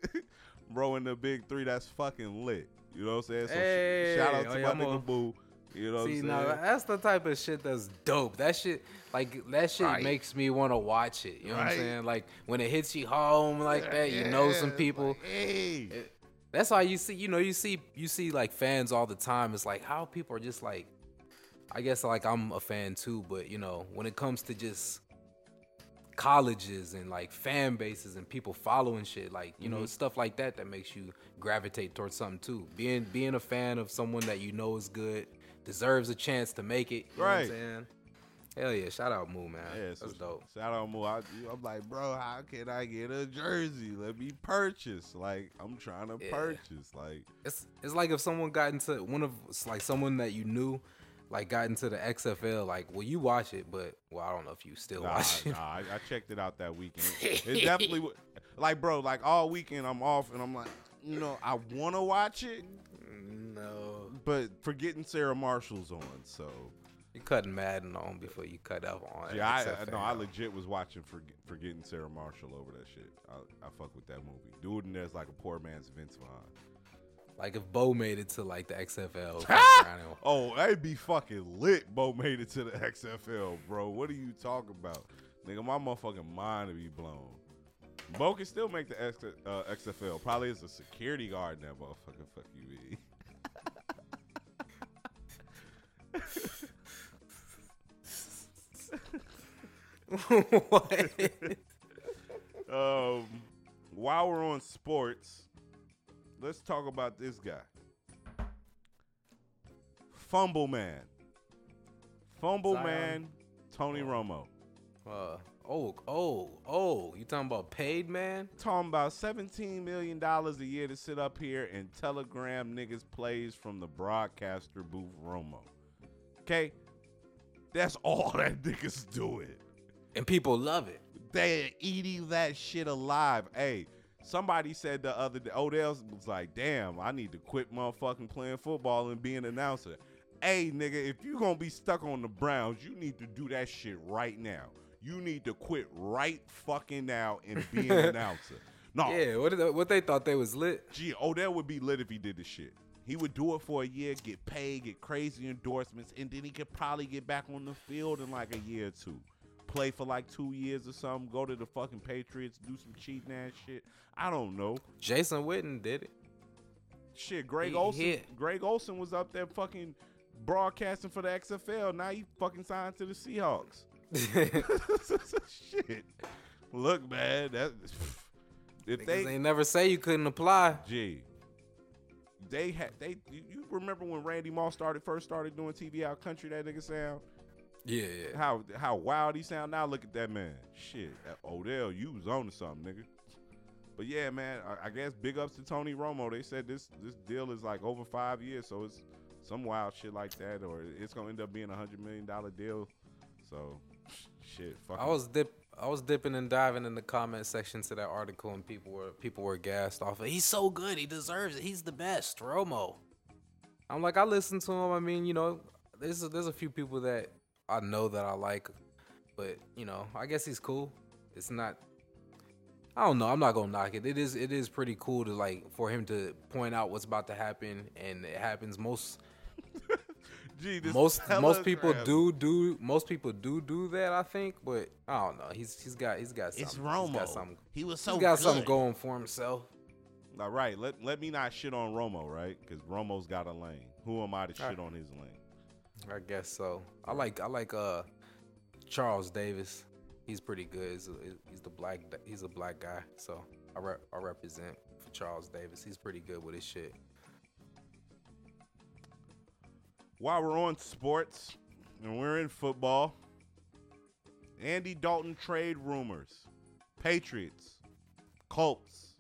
Speaker 1: bro, in the big three, that's fucking lit. You know what I'm saying? So sh- shout out
Speaker 2: oh,
Speaker 1: to
Speaker 2: yeah,
Speaker 1: my
Speaker 2: I'm
Speaker 1: nigga
Speaker 2: a-
Speaker 1: Boo. You know
Speaker 2: See,
Speaker 1: what I'm
Speaker 2: now
Speaker 1: saying?
Speaker 2: that's the type of shit that's dope. That shit, like that shit,
Speaker 1: Right.
Speaker 2: makes me want to watch it. You know what I'm saying? Like when it hits you home like that, you know some people.
Speaker 1: like, hey.
Speaker 2: That's why you see, you know, you see, you see like fans all the time. It's like how people are just like, I guess like I'm a fan too, but you know, when it comes to just colleges and like fan bases and people following shit, like you
Speaker 1: Mm-hmm.
Speaker 2: know, stuff like that that makes you gravitate towards something too. Being being a fan of someone that you know is good, deserves a chance to make it. You know what
Speaker 1: Right.
Speaker 2: Hell yeah, shout out Moo man.
Speaker 1: Yeah,
Speaker 2: That's
Speaker 1: so
Speaker 2: dope.
Speaker 1: Shout out Mo. I, I'm like, bro, how can I get a jersey? Let me purchase. Like, I'm trying to
Speaker 2: Yeah.
Speaker 1: purchase. Like,
Speaker 2: It's it's like if someone got into one of like someone that you knew, like got into the XFL. Like, well, you watch it, but well, I don't know if you still
Speaker 1: nah,
Speaker 2: watch it.
Speaker 1: nah, I, I checked it out that weekend. It definitely, like, bro, like all weekend I'm off, and I'm like, you know, I want to watch it,
Speaker 2: No,
Speaker 1: but forgetting Sarah Marshall's on. So,
Speaker 2: you cutting Madden on before you cut up on.
Speaker 1: yeah, I, I no, I legit was watching for forgetting Sarah Marshall over that shit. I, I fuck with that movie. Dude, and there's like a poor man's Vince Vaughn.
Speaker 2: Like if Bo made it to like the XFL.
Speaker 1: Oh, that'd be fucking lit. Bo made it to the XFL, bro. What are you talking about, nigga? My motherfucking mind would be blown. Bo can still make the X, uh, XFL. Probably as a security guard in that motherfucker. Fuck you, be.
Speaker 2: what?
Speaker 1: Um, while we're on sports, let's talk about this guy. Fumble Man. Fumble
Speaker 2: Zion.
Speaker 1: Man, Tony Romo.
Speaker 2: Uh, oh, oh, oh! You talking about paid man?
Speaker 1: talking about $17 million a year to sit up here and telegram niggas plays from the broadcaster booth Romo. Okay? That's all that niggas doing.
Speaker 2: And people love it.
Speaker 1: They eating that shit alive. Hey, somebody said the other day, Odell was like, damn, I need to quit motherfucking playing football and be an announcer. Hey, nigga, if you gonna be stuck on the Browns, you need to do that shit right now. You need to quit right fucking now and be an announcer. No,
Speaker 2: Yeah. What they, what they thought they was lit?
Speaker 1: Gee, Odell would be lit if he did this shit. He would do it for a year, get paid, get crazy endorsements, and then he could probably get back on the field in like a year or two. Play for like two years or something, go to the fucking Patriots, do some cheating ass shit. I don't know.
Speaker 2: Jason Witten did it.
Speaker 1: Shit, Greg
Speaker 2: He
Speaker 1: Olsen.
Speaker 2: hit.
Speaker 1: Greg Olsen was up there fucking broadcasting for the XFL. Now he fucking signed to the Seahawks. Shit. Look, man, that if
Speaker 2: Niggas
Speaker 1: they
Speaker 2: ain't never say you couldn't apply.
Speaker 1: Gee. They had they you you remember when Randy Moss started first started doing TV out country that nigga sound?
Speaker 2: Yeah, yeah.
Speaker 1: How how wild he sound now look at that man. Shit. Odell, you was on to something, nigga. But yeah, man, I, I guess big ups to Tony Romo. They said this this deal is like over five years, so it's some wild shit like that, or it's gonna end up being a hundred million dollar deal. So shit, fuck.
Speaker 2: I was dip I was dipping and diving in the comment section to that article and people were people were gassed off of he's so good, he deserves it. He's the best, Romo. I'm like I listened to him. I mean, you know, there's a, there's a few people that I know that I like, but you know, I guess he's cool. It's not I don't know. I'm not gonna knock it. It is it is pretty cool to like for him to point out what's about to happen, and it happens most
Speaker 1: Gee,
Speaker 2: most most people
Speaker 1: telegram-
Speaker 2: do do most people do do that I think, but I don't know. He's he's got he's got something.
Speaker 1: It's
Speaker 2: He's
Speaker 1: Romo.
Speaker 2: got something,
Speaker 1: he was
Speaker 2: he's
Speaker 1: so
Speaker 2: got
Speaker 1: good.
Speaker 2: something going for himself.
Speaker 1: All right, let let me not shit on Romo, right? Because Romo's got a lane. Who am I to shit
Speaker 2: Alright.
Speaker 1: on his lane?
Speaker 2: I guess so. I like I like uh Charles Davis. He's pretty good. He's, a, he's the black he's a black guy, so I rep, I represent for Charles Davis. He's pretty good with his shit.
Speaker 1: While we're on sports and we're in football, Andy Dalton trade rumors, Patriots, Colts,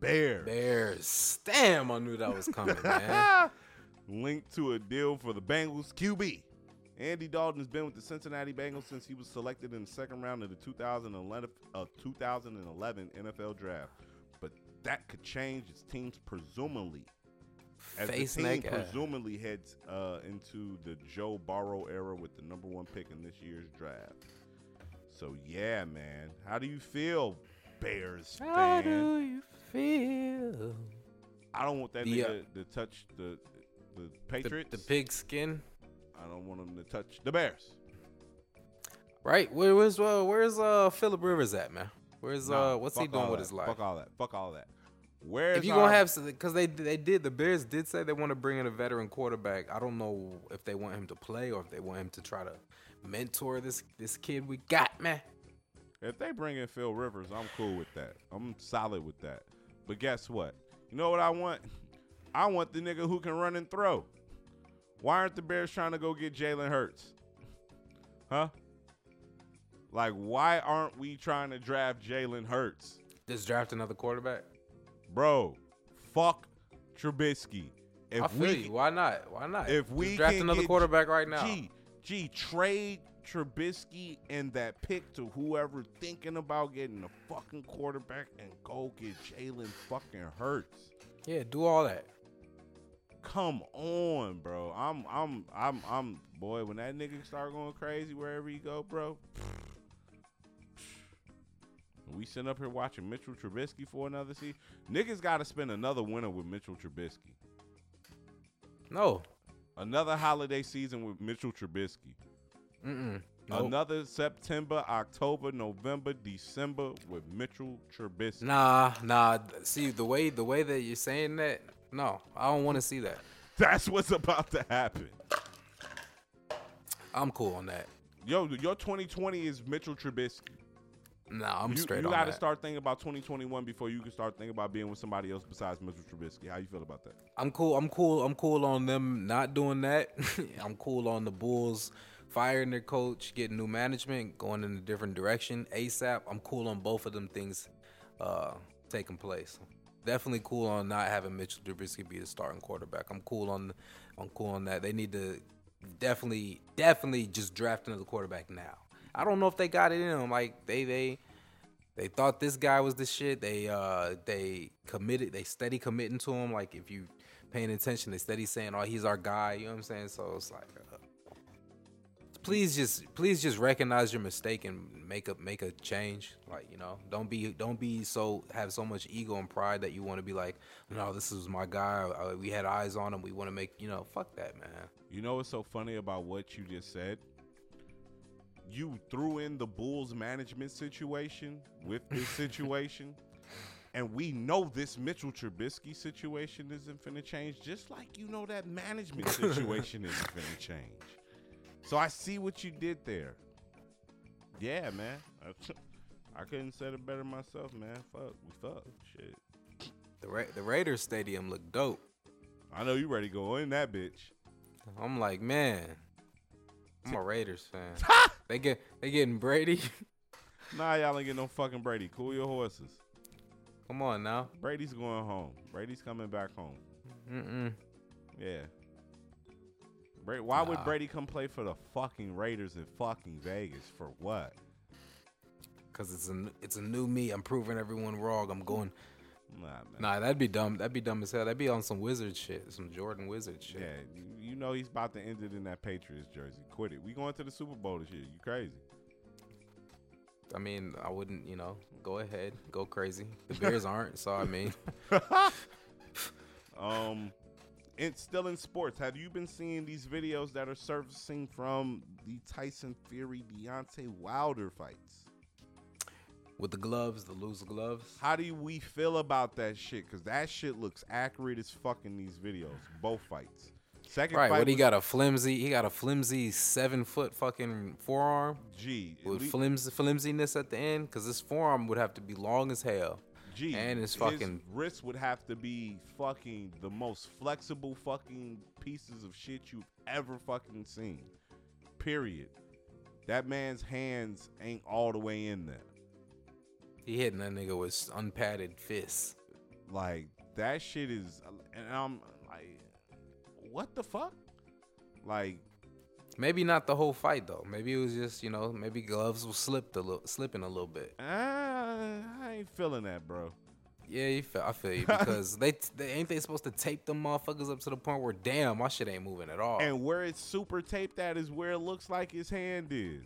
Speaker 1: Bears,
Speaker 2: Bears. Damn, I knew that was coming, man.
Speaker 1: linked to a deal for the Bengals QB. Andy Dalton has been with the Cincinnati Bengals since he was selected in the second round of the 2011, uh, 2011 NFL draft. But that could change as teams presumably as
Speaker 2: Face
Speaker 1: the team presumably heads uh, into the Joe Burrow era with the number one pick in this year's draft. So yeah, man, how do you feel, Bears
Speaker 2: How
Speaker 1: fan?
Speaker 2: do you feel?
Speaker 1: I don't want that
Speaker 2: The, uh,
Speaker 1: nigga to touch the the
Speaker 2: The,
Speaker 1: Patriots.
Speaker 2: the pig skin.
Speaker 1: I don't want them to touch the Bears.
Speaker 2: Right? Where, where's uh, where's uh Philip Rivers at, man? Where's
Speaker 1: Nah,
Speaker 2: uh what's he doing with
Speaker 1: that.
Speaker 2: his life?
Speaker 1: Fuck all that. Fuck all that. Where
Speaker 2: if you gonna have because they they did the Bears did say they want to bring in a veteran quarterback. I don't know if they want him to play or if they want him to try to mentor this this kid we got, man.
Speaker 1: If they bring in Phil Rivers, I'm cool with that. I'm solid with that. But guess what? You know what I want? I want the nigga who can run and throw. Why aren't the Bears trying to go get Jalen Hurts? Huh? Like, why aren't we trying to draft Jalen Hurts?
Speaker 2: Just draft another quarterback.
Speaker 1: Bro, fuck Trubisky. If
Speaker 2: I feel
Speaker 1: we
Speaker 2: you. Why not? Why not?
Speaker 1: if
Speaker 2: Just
Speaker 1: we
Speaker 2: draft another quarterback right now.
Speaker 1: Gee, gee, trade Trubisky and that pick to whoever thinking about getting a fucking quarterback and go get Jalen fucking Hurts.
Speaker 2: Yeah, do all that.
Speaker 1: Come on, bro. I'm I'm I'm I'm boy, when that nigga start going crazy wherever he go, bro. We sitting up here watching Mitchell Trubisky for another season. Niggas got to spend another winter with Mitchell Trubisky.
Speaker 2: No.
Speaker 1: Another holiday season with Mitchell Trubisky.
Speaker 2: Mm-mm. Nope.
Speaker 1: Another September, October, November, December with Mitchell Trubisky.
Speaker 2: Nah, nah. See the way the way that you're saying that. No, I don't want to see that.
Speaker 1: That's what's about to happen.
Speaker 2: I'm cool on that.
Speaker 1: Yo, your 2020 is Mitchell Trubisky.
Speaker 2: Nah, I'm
Speaker 1: you
Speaker 2: straight
Speaker 1: you gotta start thinking about 2021 before you can start thinking about being with somebody else besides Mitchell Trubisky. How you feel about that?
Speaker 2: I'm cool. I'm cool. I'm cool on them not doing that. I'm cool on the Bulls firing their coach, getting new management, going in a different direction ASAP. I'm cool on both of them things uh, taking place. Definitely cool on not having Mitchell Trubisky be the starting quarterback. I'm cool on I'm cool on that. They need to definitely definitely just draft another quarterback now. I don't know if they got it in them. Like they they they thought this guy was the shit. They uh they committed. They steady committing to him. Like if you paying attention, they steady saying, "Oh, he's our guy." You know what I'm saying? So it's like uh, please just please just recognize your mistake and make a make a change. Like you know, don't be don't be so have so much ego and pride that you want to be like, no, this is my guy. Uh, we had eyes on him. We want to make you know, fuck that, man.
Speaker 1: You know what's so funny about what you just said? You threw in the Bulls management situation with this situation. And we know this Mitchell Trubisky situation isn't finna change, just like you know that management situation isn't finna change. So I see what you did there. Yeah, man. I couldn't said it better myself, man. Fuck, we fuck. Shit.
Speaker 2: The Ra- the Raiders stadium looked dope.
Speaker 1: I know you ready to go in that bitch.
Speaker 2: I'm like, man, I'm a Raiders fan. they get they getting Brady.
Speaker 1: Nah, y'all ain't getting no fucking Brady. Cool your horses.
Speaker 2: Come on now.
Speaker 1: Brady's going home. Brady's coming back home.
Speaker 2: Mm-mm.
Speaker 1: Yeah. Bra- Why would Brady come play for the fucking Raiders in fucking Vegas? For what?
Speaker 2: Cause it's a it's a new me. I'm proving everyone wrong. I'm going.
Speaker 1: Nah, man.
Speaker 2: Nah, that'd be dumb. That'd be dumb as hell. That'd be on some wizard shit, some Jordan wizard shit.
Speaker 1: Yeah, you, you know he's about to end it in that Patriots jersey. Quit it. We going to the Super Bowl this year. You crazy?
Speaker 2: I mean, I wouldn't, you know, go ahead, go crazy. The Bears aren't, so I mean,
Speaker 1: Um, it's still in sports. Have you been seeing these videos that are surfacing from the Tyson Fury Deontay Wilder fights?
Speaker 2: with the gloves, the loose gloves.
Speaker 1: How do we feel about that shit? Cause that shit looks accurate as fuck in these videos. Both fights. Second
Speaker 2: Right,
Speaker 1: fight
Speaker 2: what he
Speaker 1: was
Speaker 2: got a flimsy, he got a flimsy seven foot fucking forearm
Speaker 1: G. at
Speaker 2: with flimsy flimsiness at the end, cause this forearm would have to be long as hell.
Speaker 1: G.
Speaker 2: and his fucking-
Speaker 1: wrist would have to be fucking the most flexible fucking pieces of shit you've ever fucking seen. Period. That man's hands ain't all the way in there.
Speaker 2: He hitting that nigga with unpadded fists.
Speaker 1: Like that shit is, and I'm like, what the fuck? Like,
Speaker 2: Maybe not the whole fight though. Maybe it was just you know maybe gloves was slipped a little, slipping a little bit.
Speaker 1: uh, I ain't feeling that, bro.
Speaker 2: Yeah, you feel, I feel you because they, they ain't they supposed to tape them motherfuckers up to the point where damn my shit ain't moving at all.
Speaker 1: And where it's super taped at is where it looks like his hand is.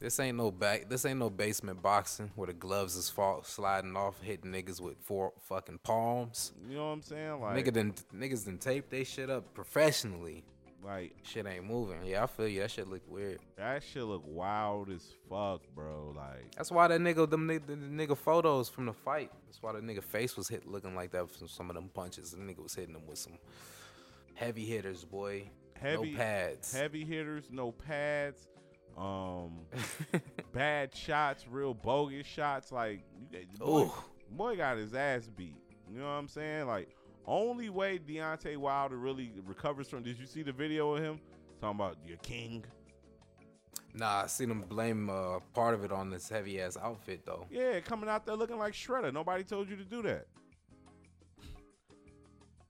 Speaker 2: this ain't no back. This ain't no basement boxing where the gloves is fall, sliding off, hitting niggas with four fucking palms.
Speaker 1: You know what I'm saying? Like,
Speaker 2: Nigga done, niggas done tape they shit up professionally.
Speaker 1: Like
Speaker 2: Shit ain't moving. Yeah, I feel you. That shit look weird.
Speaker 1: that shit look wild as fuck, bro. Like,
Speaker 2: That's why that nigga, them nigga, the nigga photos from the fight. That's why the nigga face was hit looking like that from some of them punches. The nigga was hitting them with some heavy hitters, boy.
Speaker 1: heavy
Speaker 2: no pads.
Speaker 1: heavy hitters, no pads, um, bad shots, real bogus shots. Like, you, boy, boy got his ass beat. You know what I'm saying? Like, only way Deontay Wilder really recovers from. Did you see the video of him talking about your king?
Speaker 2: Nah, I seen him blame uh, part of it on this heavy ass outfit though.
Speaker 1: Yeah, coming out there looking like Shredder. Nobody told you to do that.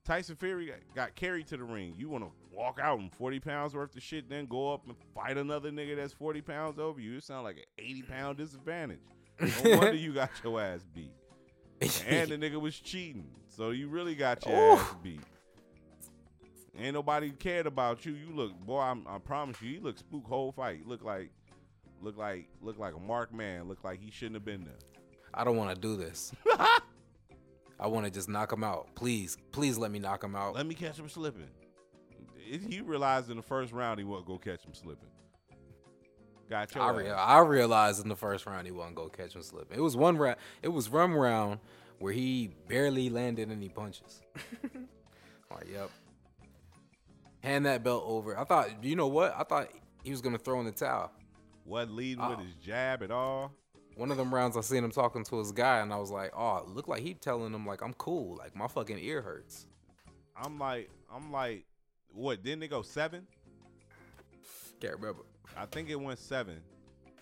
Speaker 1: Tyson Fury got, carried to the ring. You want to walk out in 40 pounds worth of shit, then go up and fight another nigga that's 40 pounds over you. It sound like an 80 pound disadvantage. No wonder you got your ass beat. And the nigga was cheating. So you really got your
Speaker 2: Ooh.
Speaker 1: ass beat. Ain't nobody cared about you. You look, boy. I'm, I promise you, you look spook whole fight. You look like, look like, look like a mark man. Look like he shouldn't have been there.
Speaker 2: I don't want to do this. I want to just knock him out. Please, please let me knock him out.
Speaker 1: Let me catch him slipping. It- He realized in the first round he wasn't gonna catch him slipping. Got your
Speaker 2: I, rea- I realized in the first round he wasn't gonna catch him slipping. It was one round. It was one round where he barely landed any punches. like, yep. Hand that belt over. I thought, you know what? I thought he was gonna throw in the towel.
Speaker 1: Wasn't leading ah. with
Speaker 2: Oh.
Speaker 1: his jab at all.
Speaker 2: One of them rounds, I seen him talking to his guy, and I was like, oh, it looked like he telling him like I'm cool. Like my fucking ear hurts.
Speaker 1: I'm like, I'm like, what? Didn't it go seven?
Speaker 2: Can't remember.
Speaker 1: I think it went seven.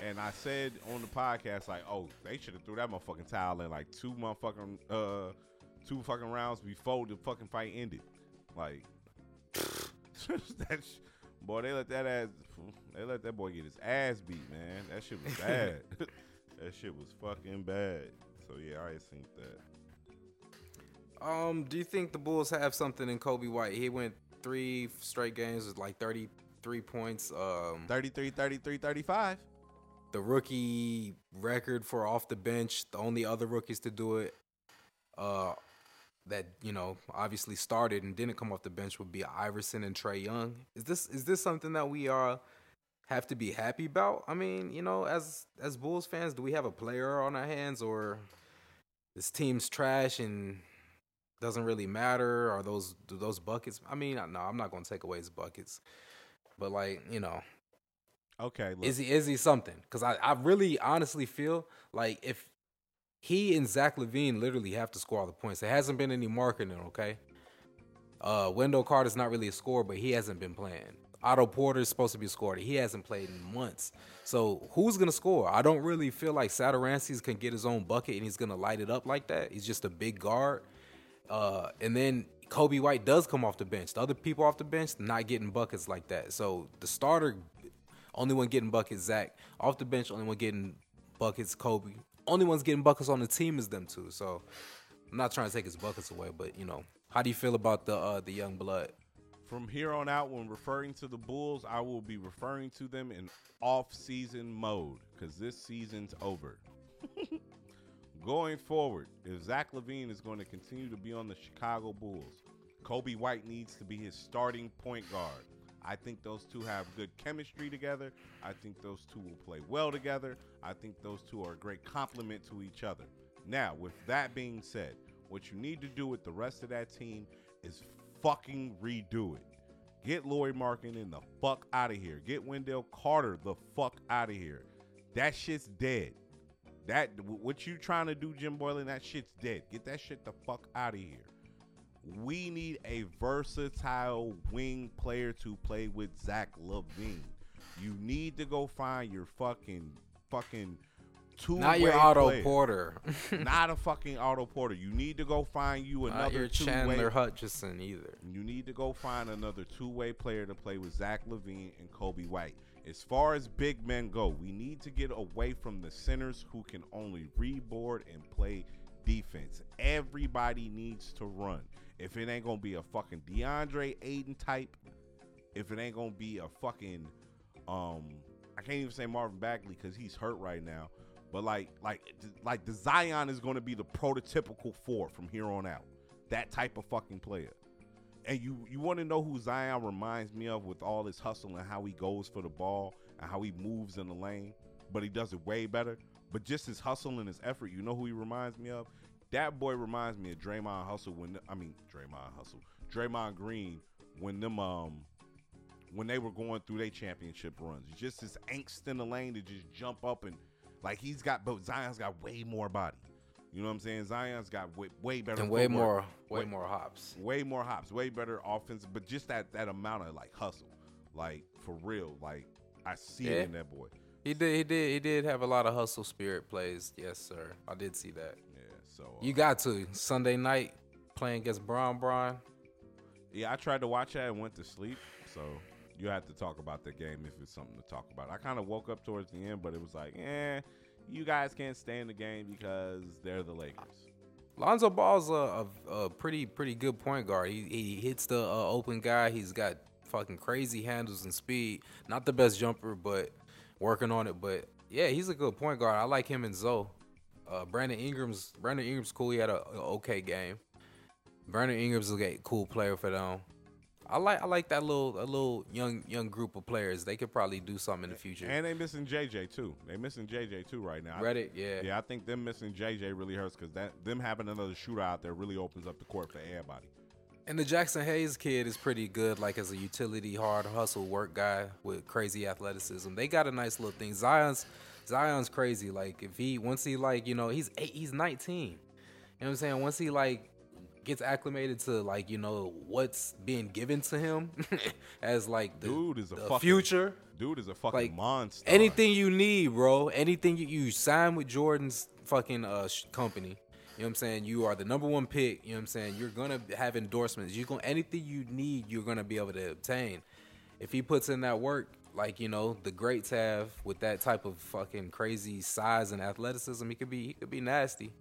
Speaker 1: And I said on the podcast, like, oh, they should have threw that motherfucking towel in like two motherfucking uh two fucking rounds before the fucking fight ended. Like that sh- boy, they let that ass they let that boy get his ass beat, man. That shit was bad. that shit was fucking bad. So yeah, I seen that.
Speaker 2: Um, do you think the Bulls have something in Coby White? He went three straight games with like 33 33 points. Um,
Speaker 1: 33, 33, 35.
Speaker 2: the rookie record for off the bench. The only other rookies to do it, uh, that you know obviously started and didn't come off the bench would be Iverson and Trae Young. Is this is this something that we are have to be happy about? I mean, you know, as as Bulls fans, do we have a player on our hands or this team's trash and doesn't really matter? Are those do those buckets? I mean, no, I'm not gonna take away his buckets, but like you know,
Speaker 1: Okay, look.
Speaker 2: is he is he something? Because I, I really honestly feel like if he and Zach LaVine literally have to score all the points, there hasn't been any marketing, okay? Uh Wendell Carter's not really a scorer, but he hasn't been playing. Otto Porter is supposed to be a scorer. He hasn't played in months. So who's gonna score? I don't really feel like Satoransky's can get his own bucket and he's gonna light it up like that. He's just a big guard. Uh, and then Coby White does come off the bench. The other people off the bench not getting buckets like that. So the starter, only one getting buckets, Zach. Off the bench, only one getting buckets, Coby. Only one's getting buckets on the team is them two. So I'm not trying to take his buckets away, but you know, how do you feel about the uh, the young blood?
Speaker 1: From here on out, when referring to the Bulls, I will be referring to them in off-season mode because this season's over. Going forward, if Zach LaVine is going to continue to be on the Chicago Bulls, Coby White needs to be his starting point guard. I think those two have good chemistry together. I think those two will play well together. I think those two are a great complement to each other. Now, with that being said, what you need to do with the rest of that team is fucking redo it. Get Lauri Markkanen in the fuck out of here. Get Wendell Carter the fuck out of here. That shit's dead. That what you trying to do, Jim Boylen? That shit's dead. Get that shit the fuck out of here. We need a versatile wing player to play with Zach LaVine. You need to go find your fucking fucking two.
Speaker 2: Not your Otto Porter.
Speaker 1: Not a fucking Otto Porter. You need to go find you
Speaker 2: Not
Speaker 1: another
Speaker 2: your
Speaker 1: two-way.
Speaker 2: Chandler Hutchison either.
Speaker 1: You need to go find another two-way player to play with Zach LaVine and Coby White. As far as big men go, we need to get away from the centers who can only reboard and play defense. Everybody needs to run. If it ain't gonna be a fucking Deandre Ayton type, if it ain't gonna be a fucking um I can't even say Marvin Bagley because he's hurt right now. But like like like the Zion is gonna be the prototypical four from here on out. That type of fucking player. And you you want to know who Zion reminds me of with all his hustle and how he goes for the ball and how he moves in the lane, but he does it way better. But just his hustle and his effort, you know who he reminds me of? That boy reminds me of Draymond Hustle when I mean Draymond Hustle, Draymond Green when them um when they were going through their championship runs. Just this angst in the lane to just jump up and like he's got, but Zion's got way more body. You know what I'm saying? Zion's got way, way better
Speaker 2: And way
Speaker 1: footwork,
Speaker 2: more way
Speaker 1: way-
Speaker 2: more hops.
Speaker 1: way more hops, way better offense, but just that that amount of like hustle, like for real, like I see
Speaker 2: Yeah.
Speaker 1: it in that boy.
Speaker 2: He did he did he did have a lot of hustle spirit plays. Yes, sir. I did see that.
Speaker 1: Yeah, so uh,
Speaker 2: You got to Sunday night playing against Bron Bron.
Speaker 1: yeah, I tried to watch that and went to sleep. So you have to talk about the game if it's something to talk about. I kind of woke up towards the end, but it was like, eh, you guys can't stay in the game because they're the Lakers.
Speaker 2: Lonzo Ball's a, a, a pretty pretty good point guard. He he hits the uh, open guy. He's got fucking crazy handles and speed. Not the best jumper, but working on it. But yeah, he's a good point guard. I like him and Zoe. Uh, Brandon Ingram's Brandon Ingram's cool. He had a, a okay game. Brandon Ingram's a cool player for them. I like I like that little a little young young group of players. They could probably do something in the future.
Speaker 1: And they missing JJ too. They missing JJ too right now.
Speaker 2: Redick, yeah.
Speaker 1: Yeah, I think them missing JJ really hurts because that them having another shooter out there really opens up the court for everybody.
Speaker 2: And the Jaxson Hayes kid is pretty good, like as a utility, hard hustle work guy with crazy athleticism. They got a nice little thing. Zion's Zion's crazy. Like if he once he like you know he's eight, he's 19. You know what I'm saying? Once he like gets acclimated to like you know what's being given to him as like the,
Speaker 1: Dude is a fucking
Speaker 2: future.
Speaker 1: Dude is a fucking
Speaker 2: Like,
Speaker 1: monster.
Speaker 2: Anything you need, bro. Anything you, you sign with Jordan's fucking uh sh- company. You know what I'm saying? You are the number one pick. You know what I'm saying? You're gonna have endorsements. You going anything you need, you're gonna be able to obtain. If he puts in that work, like you know, the greats have with that type of fucking crazy size and athleticism, he could be he could be nasty.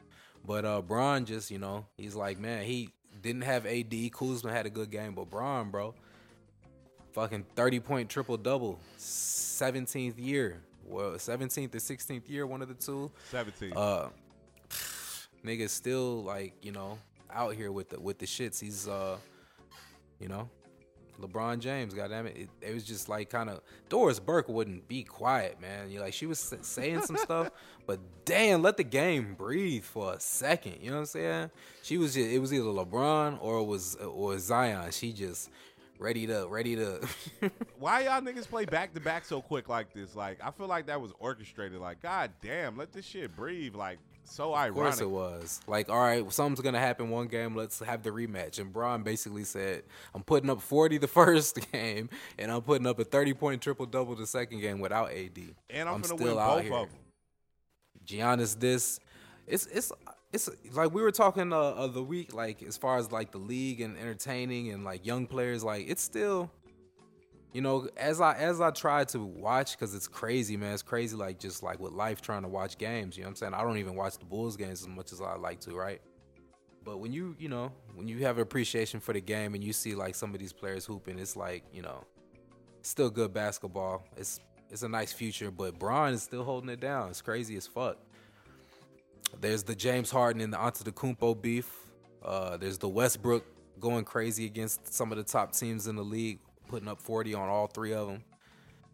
Speaker 2: But uh Bron just, you know, he's like, man, he didn't have AD. Kuzma had a good game, but Bron, bro, fucking 30 point triple double, 17th year. Well, 17th or 16th year, one of the two.
Speaker 1: 17.
Speaker 2: Uh, niggas still like you know out here with the with the shits. He's uh, you know, LeBron James. Goddamn it, it, was just like kind of Doris Burke wouldn't be quiet, man. You like she was saying some stuff, but damn, let the game breathe for a second. You know what I'm saying? She was just, it was either LeBron or was or Zion. She just ready to ready to.
Speaker 1: Why y'all niggas play back to back so quick like this? Like, I feel like that was orchestrated. Like, god damn, let this shit breathe. Like, so ironic.
Speaker 2: Of course it was. Like, all right, something's gonna happen one game. Let's have the rematch. And Bron basically said, "I'm putting up 40 the first game, and I'm putting up a 30 point triple double the second game without AD.
Speaker 1: And I'm,
Speaker 2: I'm
Speaker 1: gonna
Speaker 2: still
Speaker 1: win
Speaker 2: out
Speaker 1: both
Speaker 2: here.
Speaker 1: of them.
Speaker 2: Giannis, this, it's it's it's like we were talking uh, of the week, like as far as like the league and entertaining and like young players, like it's still." You know, as I as I try to watch, because it's crazy, man. It's crazy, like just like with life trying to watch games. You know what I'm saying? I don't even watch the Bulls games as much as I like to, right? But when you, you know, when you have appreciation for the game and you see like some of these players hooping, it's like, you know, still good basketball. It's it's a nice future, but Bron is still holding it down. It's crazy as fuck. There's the James Harden and the Antetokounmpo beef. Uh, there's the Westbrook going crazy against some of the top teams in the league, putting up 40 on all three of them.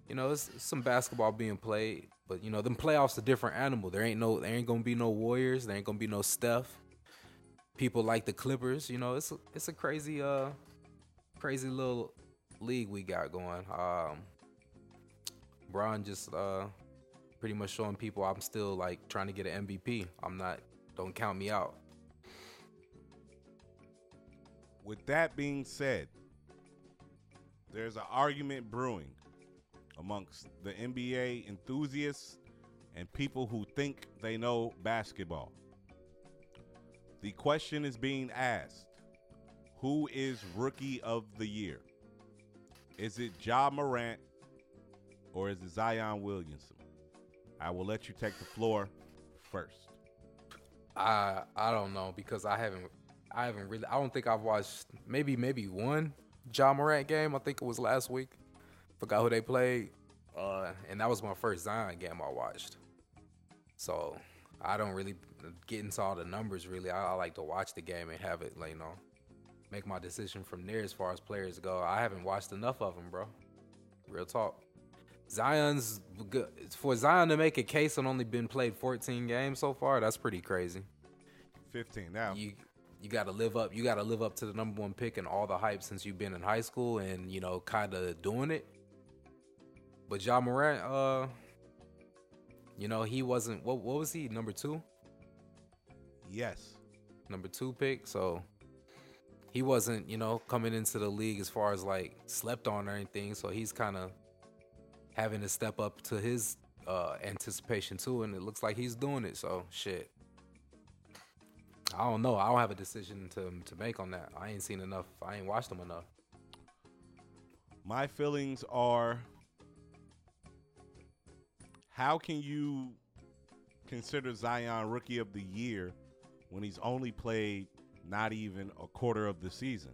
Speaker 2: You know, it's, it's some basketball being played, but you know, them playoffs a different animal. There ain't no, there ain't gonna be no Warriors. There ain't gonna be no Steph. People like the Clippers. You know, it's a, it's a crazy, uh, crazy little league we got going. Um, Bron just uh, pretty much showing people I'm still like trying to get an MVP. I'm not. Don't count me out.
Speaker 1: With that being said, there's an argument brewing amongst the NBA enthusiasts and people who think they know basketball. The question is being asked Who is rookie of the year? Is it Ja Morant or is it Zion Williamson? I will let you take the floor first.
Speaker 2: I I don't know because I haven't I haven't really I don't think I've watched maybe maybe one John Morant game. I think it was last week. Forgot who they played. Uh, and that was my first Zion game I watched. So I don't really get into all the numbers really. I, I like to watch the game and have it like you know make my decision from there as far as players go. I haven't watched enough of them, bro. Real talk. Zion's good for Zion to make a case and only been played 14 games so far. That's pretty crazy.
Speaker 1: 15 now.
Speaker 2: You you got to live up. You got to live up to the number one pick and all the hype since you've been in high school and you know kind of doing it. But John Morant, uh, you know he wasn't. What what was he? Number two.
Speaker 1: yes.
Speaker 2: number two pick. So he wasn't, you know, coming into the league as far as like slept on or anything. So he's kind of having to step up to his uh, anticipation too, and it looks like he's doing it. So shit. I don't know. I don't have a decision to to make on that. I ain't seen enough. I ain't watched them enough.
Speaker 1: My feelings are how can you consider Zion rookie of the year when he's only played not even a quarter of the season?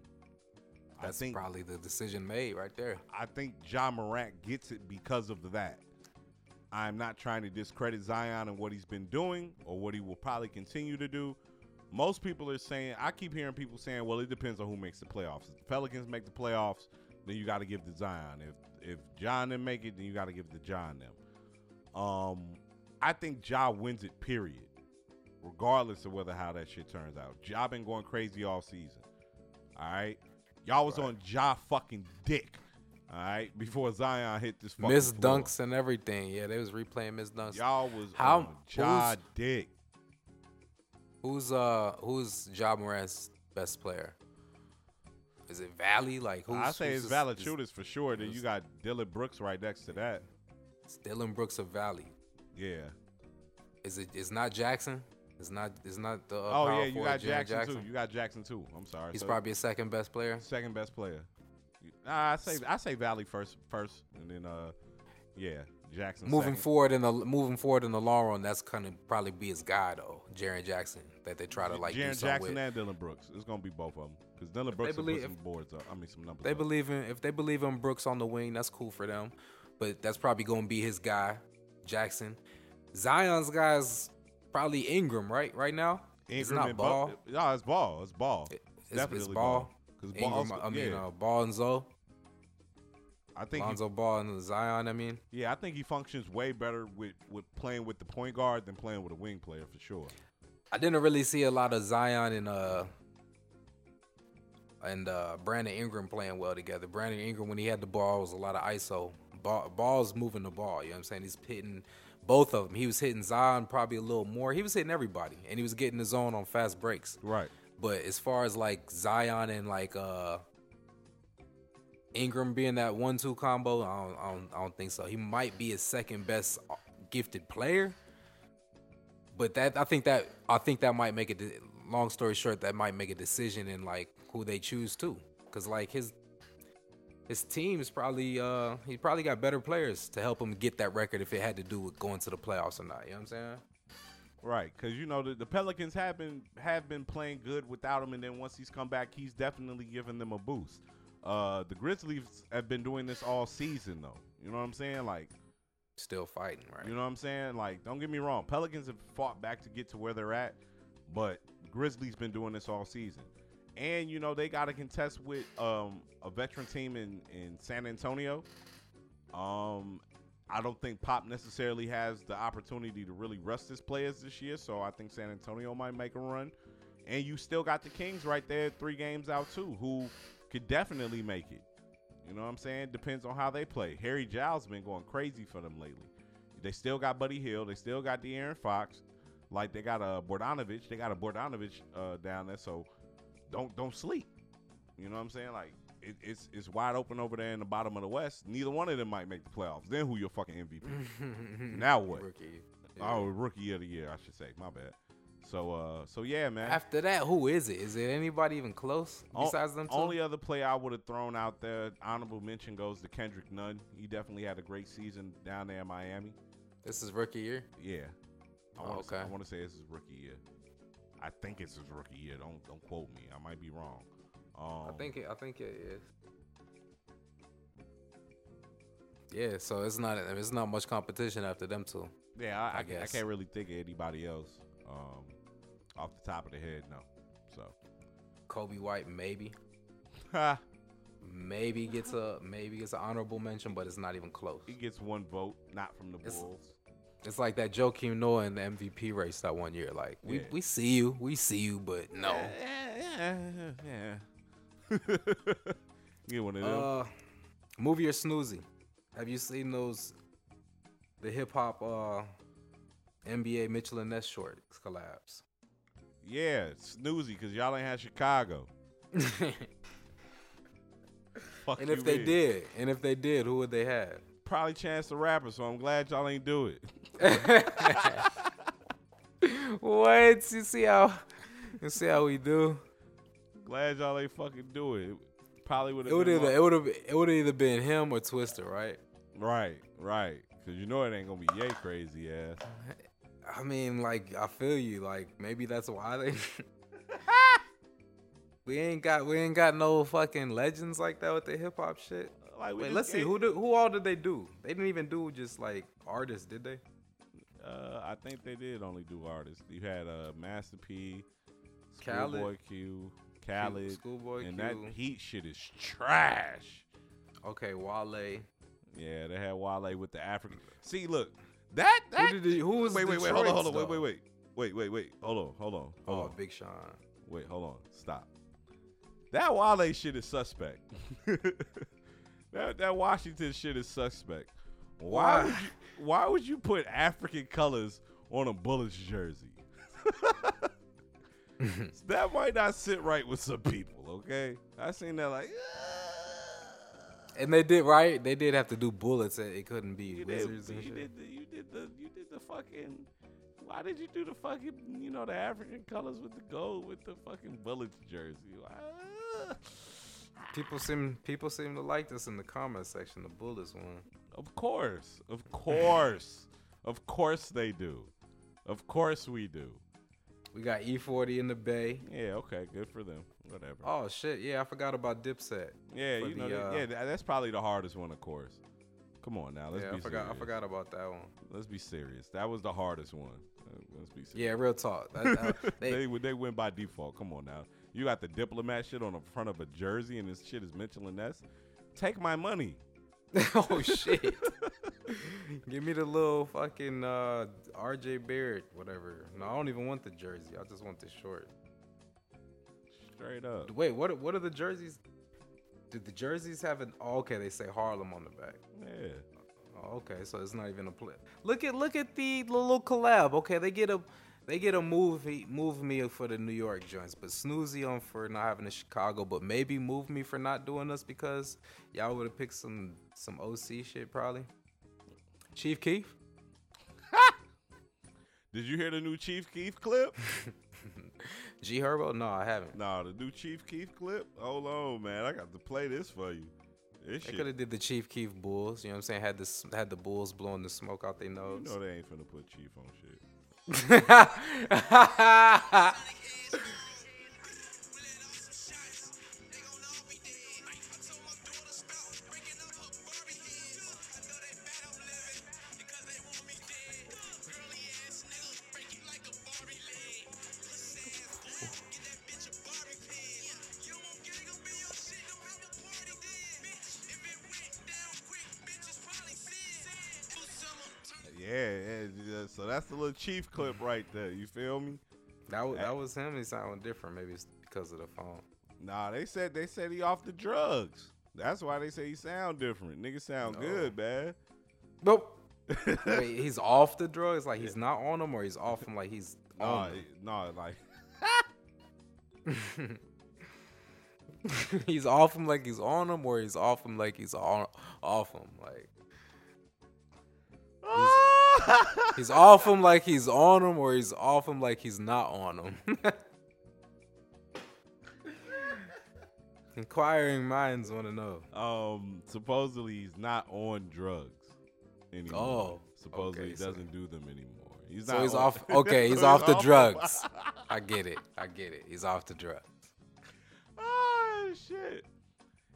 Speaker 2: That's
Speaker 1: I think
Speaker 2: probably the decision made right there.
Speaker 1: I think John Morant gets it because of that. I'm not trying to discredit Zion and what he's been doing or what he will probably continue to do. Most people are saying, I keep hearing people saying, well, it depends on who makes the playoffs. If the Pelicans make the playoffs, then you got to give to Zion. If if John didn't make it, then you got to give it to John them. Um, I think Ja wins it. Period. Regardless of whether how that shit turns out, Ja been going crazy all season. All right, y'all was
Speaker 2: Right.
Speaker 1: on Ja fucking dick. All right, before Zion hit this fucking
Speaker 2: Miss
Speaker 1: floor.
Speaker 2: dunks and everything. Yeah, they was replaying Miss dunks.
Speaker 1: Y'all was
Speaker 2: How-
Speaker 1: on Ja dick.
Speaker 2: Who's uh who's Ja Morant's best player? Is it Valley? Like who's
Speaker 1: I say
Speaker 2: who's
Speaker 1: it's Valanciunas for sure. Then you got Dillon Brooks right next to that.
Speaker 2: it's Dillon Brooks of Valley.
Speaker 1: Yeah.
Speaker 2: Is it? It's not Jackson. It's not. It's not the. Uh,
Speaker 1: oh yeah, you got
Speaker 2: Jaren
Speaker 1: Jackson, too. You got Jackson too. I'm sorry.
Speaker 2: He's
Speaker 1: So,
Speaker 2: probably a second best player.
Speaker 1: second best player. Nah, I say I say Valley first first, and then uh, yeah, Jackson.
Speaker 2: moving
Speaker 1: second.
Speaker 2: forward in the moving forward in the long run, that's gonna probably be his guy though, Jaren Jackson, that they try to like do
Speaker 1: Jaren Jackson
Speaker 2: with.
Speaker 1: and Dillon Brooks. It's gonna be both of them because Dillon Brooks will
Speaker 2: believe-
Speaker 1: put some boards up. I mean, some numbers.
Speaker 2: They
Speaker 1: up.
Speaker 2: believe in if they believe in Brooks on the wing, that's cool for them. But that's probably gonna be his guy, Jackson. Zion's guy is probably Ingram, right? Right now, it's
Speaker 1: Ingram
Speaker 2: not
Speaker 1: and
Speaker 2: ball.
Speaker 1: Buck- No, it's ball. It's ball.
Speaker 2: It's, it's
Speaker 1: Definitely
Speaker 2: ball.
Speaker 1: Because
Speaker 2: Ingram, I mean, uh, Ball and Zoe,
Speaker 1: I think he,
Speaker 2: Lonzo Ball and Zion. I mean,
Speaker 1: yeah, I think he functions way better with with playing with the point guard than playing with a wing player for sure.
Speaker 2: I didn't really see a lot of Zion and uh and uh Brandon Ingram playing well together. Brandon Ingram when he had the ball was a lot of ISO. Ball, ball's moving the ball. You know what I'm saying? He's hitting both of them. He was hitting Zion probably a little more. He was hitting everybody, and he was getting his own on fast breaks.
Speaker 1: Right.
Speaker 2: But as far as like Zion and like uh Ingram being that one-two combo, I don't, I don't, I don't think so. He might be his second best uh, gifted player, but that I think that I think that might make it. Long story short, that might make a decision in like who they choose to, because like his his team is probably uh he probably got better players to help him get that record if it had to do with going to the playoffs or not. You know what I'm saying?
Speaker 1: Right, because you know the, the Pelicans have been have been playing good without him, and then once he's come back, he's definitely given them a boost. Uh, the Grizzlies have been doing this all season, though. You know what I'm saying? Like,
Speaker 2: Still fighting, right?
Speaker 1: you know what I'm saying? Like, don't get me wrong, Pelicans have fought back to get to where they're at, but Grizzlies been doing this all season, and you know they got to contest with um a veteran team in in San Antonio. Um, I don't think Pop necessarily has the opportunity to really rust his players this year, so I think San Antonio might make a run. And you still got the Kings right there, three games out too, who could definitely make it. You know what I'm saying? Depends on how they play. Harry Giles been going crazy for them lately. They still got Buddy Hield. They still got De'Aaron Fox. Like they got a Bogdanovic. They got a Bogdanovic uh, down there. So don't don't sleep. You know what I'm saying? Like it, it's it's wide open over there in the bottom of the West. Neither one of them might make the playoffs. Then who your fucking MVP? Now what?
Speaker 2: Rookie.
Speaker 1: Oh, rookie of the year, I should say. My bad. So uh, so yeah, man.
Speaker 2: After that, who is it? Is it anybody even close
Speaker 1: O-
Speaker 2: besides them two?
Speaker 1: Only other player I would have thrown out there, honorable mention goes to Kendrick Nunn. He definitely had a great season down there in Miami.
Speaker 2: this is rookie year.
Speaker 1: Yeah. I
Speaker 2: Oh,
Speaker 1: wanna say-
Speaker 2: okay.
Speaker 1: I want to say this is rookie year. I think it's his rookie year. Don't don't quote me. I might be wrong. Um,
Speaker 2: I think it, I think it is. Yeah, so it's not it's not much competition after them two.
Speaker 1: Yeah, I, I,
Speaker 2: I
Speaker 1: can't, I can't really think of anybody else um, off the top of the head. No. So.
Speaker 2: Coby White maybe
Speaker 1: Ha.
Speaker 2: maybe gets a maybe gets an honorable mention, but it's not even close.
Speaker 1: He gets one vote, not from the
Speaker 2: It's-
Speaker 1: Bulls.
Speaker 2: It's like that Joakim Noah in the MVP race that one year. Like we,
Speaker 1: Yeah.
Speaker 2: we see you, we see you, but no.
Speaker 1: Yeah, yeah, yeah. Get one of them.
Speaker 2: Uh, movie or snoozy? Have you seen those the hip hop uh NBA Mitchell and Ness shorts collabs?
Speaker 1: Yeah, snoozy, because y'all ain't had Chicago. Fuck
Speaker 2: and if they
Speaker 1: mean?
Speaker 2: did, and if they did, who would they have?
Speaker 1: Probably Chance the Rapper, so I'm glad y'all ain't do it.
Speaker 2: what? You see how you see how we do?
Speaker 1: glad y'all ain't fucking do it. Probably would
Speaker 2: It
Speaker 1: have
Speaker 2: would either it would have it would either been him or Twista, right?
Speaker 1: Right, right. Cause you know it ain't gonna be yay crazy ass.
Speaker 2: I mean, like I feel you. Like maybe that's why they. we ain't got we ain't got no fucking legends like that with the hip hop shit.
Speaker 1: Like
Speaker 2: Wait, let's see who do, who all did they do? They didn't even do just like artists, did they?
Speaker 1: Uh, I think they did only do artists. You had uh, Master P, Schoolboy Q, Khaled,
Speaker 2: Schoolboy
Speaker 1: and
Speaker 2: Q.
Speaker 1: that Heat shit is trash.
Speaker 2: Okay, Wale.
Speaker 1: Yeah, they had Wale with the African. See, look, that that.
Speaker 2: Who he, who was
Speaker 1: wait, wait, wait, hold on, hold on, wait, wait, wait, wait, wait, wait, hold on, hold on, hold
Speaker 2: Oh,
Speaker 1: on.
Speaker 2: Big Sean.
Speaker 1: Wait, hold on. Stop. That Wale shit is suspect. that that Washington shit is suspect. Why
Speaker 2: Why?
Speaker 1: would you why would you put African colors on a Bullets jersey? that might not sit right with some people, okay? I seen that like
Speaker 2: And they did right. They did have to do bullets. It it couldn't be
Speaker 1: you did,
Speaker 2: wizards and
Speaker 1: you did the you did the you did the fucking why did you do the fucking you know the African colors with the gold with the fucking Bullets jersey? Why-
Speaker 2: People seem people seem to like this in the comment section. The bullets one.
Speaker 1: Of course. Of course. of course they do. Of course we do.
Speaker 2: We got E40 in the Bay.
Speaker 1: Yeah, okay, good for them. Whatever.
Speaker 2: Oh shit, yeah, I forgot about Dipset.
Speaker 1: yeah, you know,
Speaker 2: the,
Speaker 1: that-
Speaker 2: uh,
Speaker 1: yeah, tha- that's probably the hardest one, of course. Come on now, let's
Speaker 2: yeah,
Speaker 1: be
Speaker 2: I forgot.
Speaker 1: serious.
Speaker 2: I forgot about that one.
Speaker 1: Let's be serious. That was the hardest one. Uh, Let's be serious.
Speaker 2: Yeah, real talk. That, that-
Speaker 1: they
Speaker 2: they,
Speaker 1: would they win by default. Come on now. You got the diplomat shit on the front of a jersey and this shit is Mitchell and Ness. Take my money.
Speaker 2: oh shit. Give me the little fucking uh, RJ Barrett, whatever. No, I don't even want the jersey. I just want the short.
Speaker 1: Straight up.
Speaker 2: Wait, what? What are the jerseys? Did the jerseys have an? Oh, okay, they say Harlem on the back.
Speaker 1: Yeah.
Speaker 2: Oh, okay, so it's not even a play. Look at look at the little collab. Okay, they get a they get a movie move me for the New York joints, but snoozy on for not having the Chicago, but maybe move me for not doing this because y'all would have picked some some OC shit probably. Chief Keef.
Speaker 1: Did you hear the new Chief Keef clip?
Speaker 2: G Herbo? No, I haven't.
Speaker 1: nah, the new Chief Keef clip. Hold on, man. I got to play this for you. This
Speaker 2: They could have did the Chief Keef Bulls. You know what I'm saying? Had this had the Bulls blowing the smoke out their
Speaker 1: You
Speaker 2: nose.
Speaker 1: know they ain't finna put Chief on shit. little Chief clip right there. You feel me?
Speaker 2: that was, that was him. He sounded different. Maybe it's because of the phone.
Speaker 1: Nah, they said they said he off the drugs. That's why they say he sound different. Nigga sound
Speaker 2: No.
Speaker 1: good, man.
Speaker 2: Nope. Wait, he's off the drugs? Like he's not on them, or he's off them like he's
Speaker 1: Nah,
Speaker 2: on
Speaker 1: it- nah, like
Speaker 2: he's off him like he's on them, or he's off him like he's on off him. Like he's off him like he's on him, or he's off him like he's not on him. Inquiring minds want to know.
Speaker 1: um supposedly he's not on drugs anymore.
Speaker 2: Oh,
Speaker 1: supposedly
Speaker 2: okay,
Speaker 1: he doesn't do them anymore. He's
Speaker 2: So he's
Speaker 1: on-
Speaker 2: off. Okay, he's
Speaker 1: So
Speaker 2: off the
Speaker 1: off
Speaker 2: drugs. I get it. I get it. He's off the drugs.
Speaker 1: oh shit.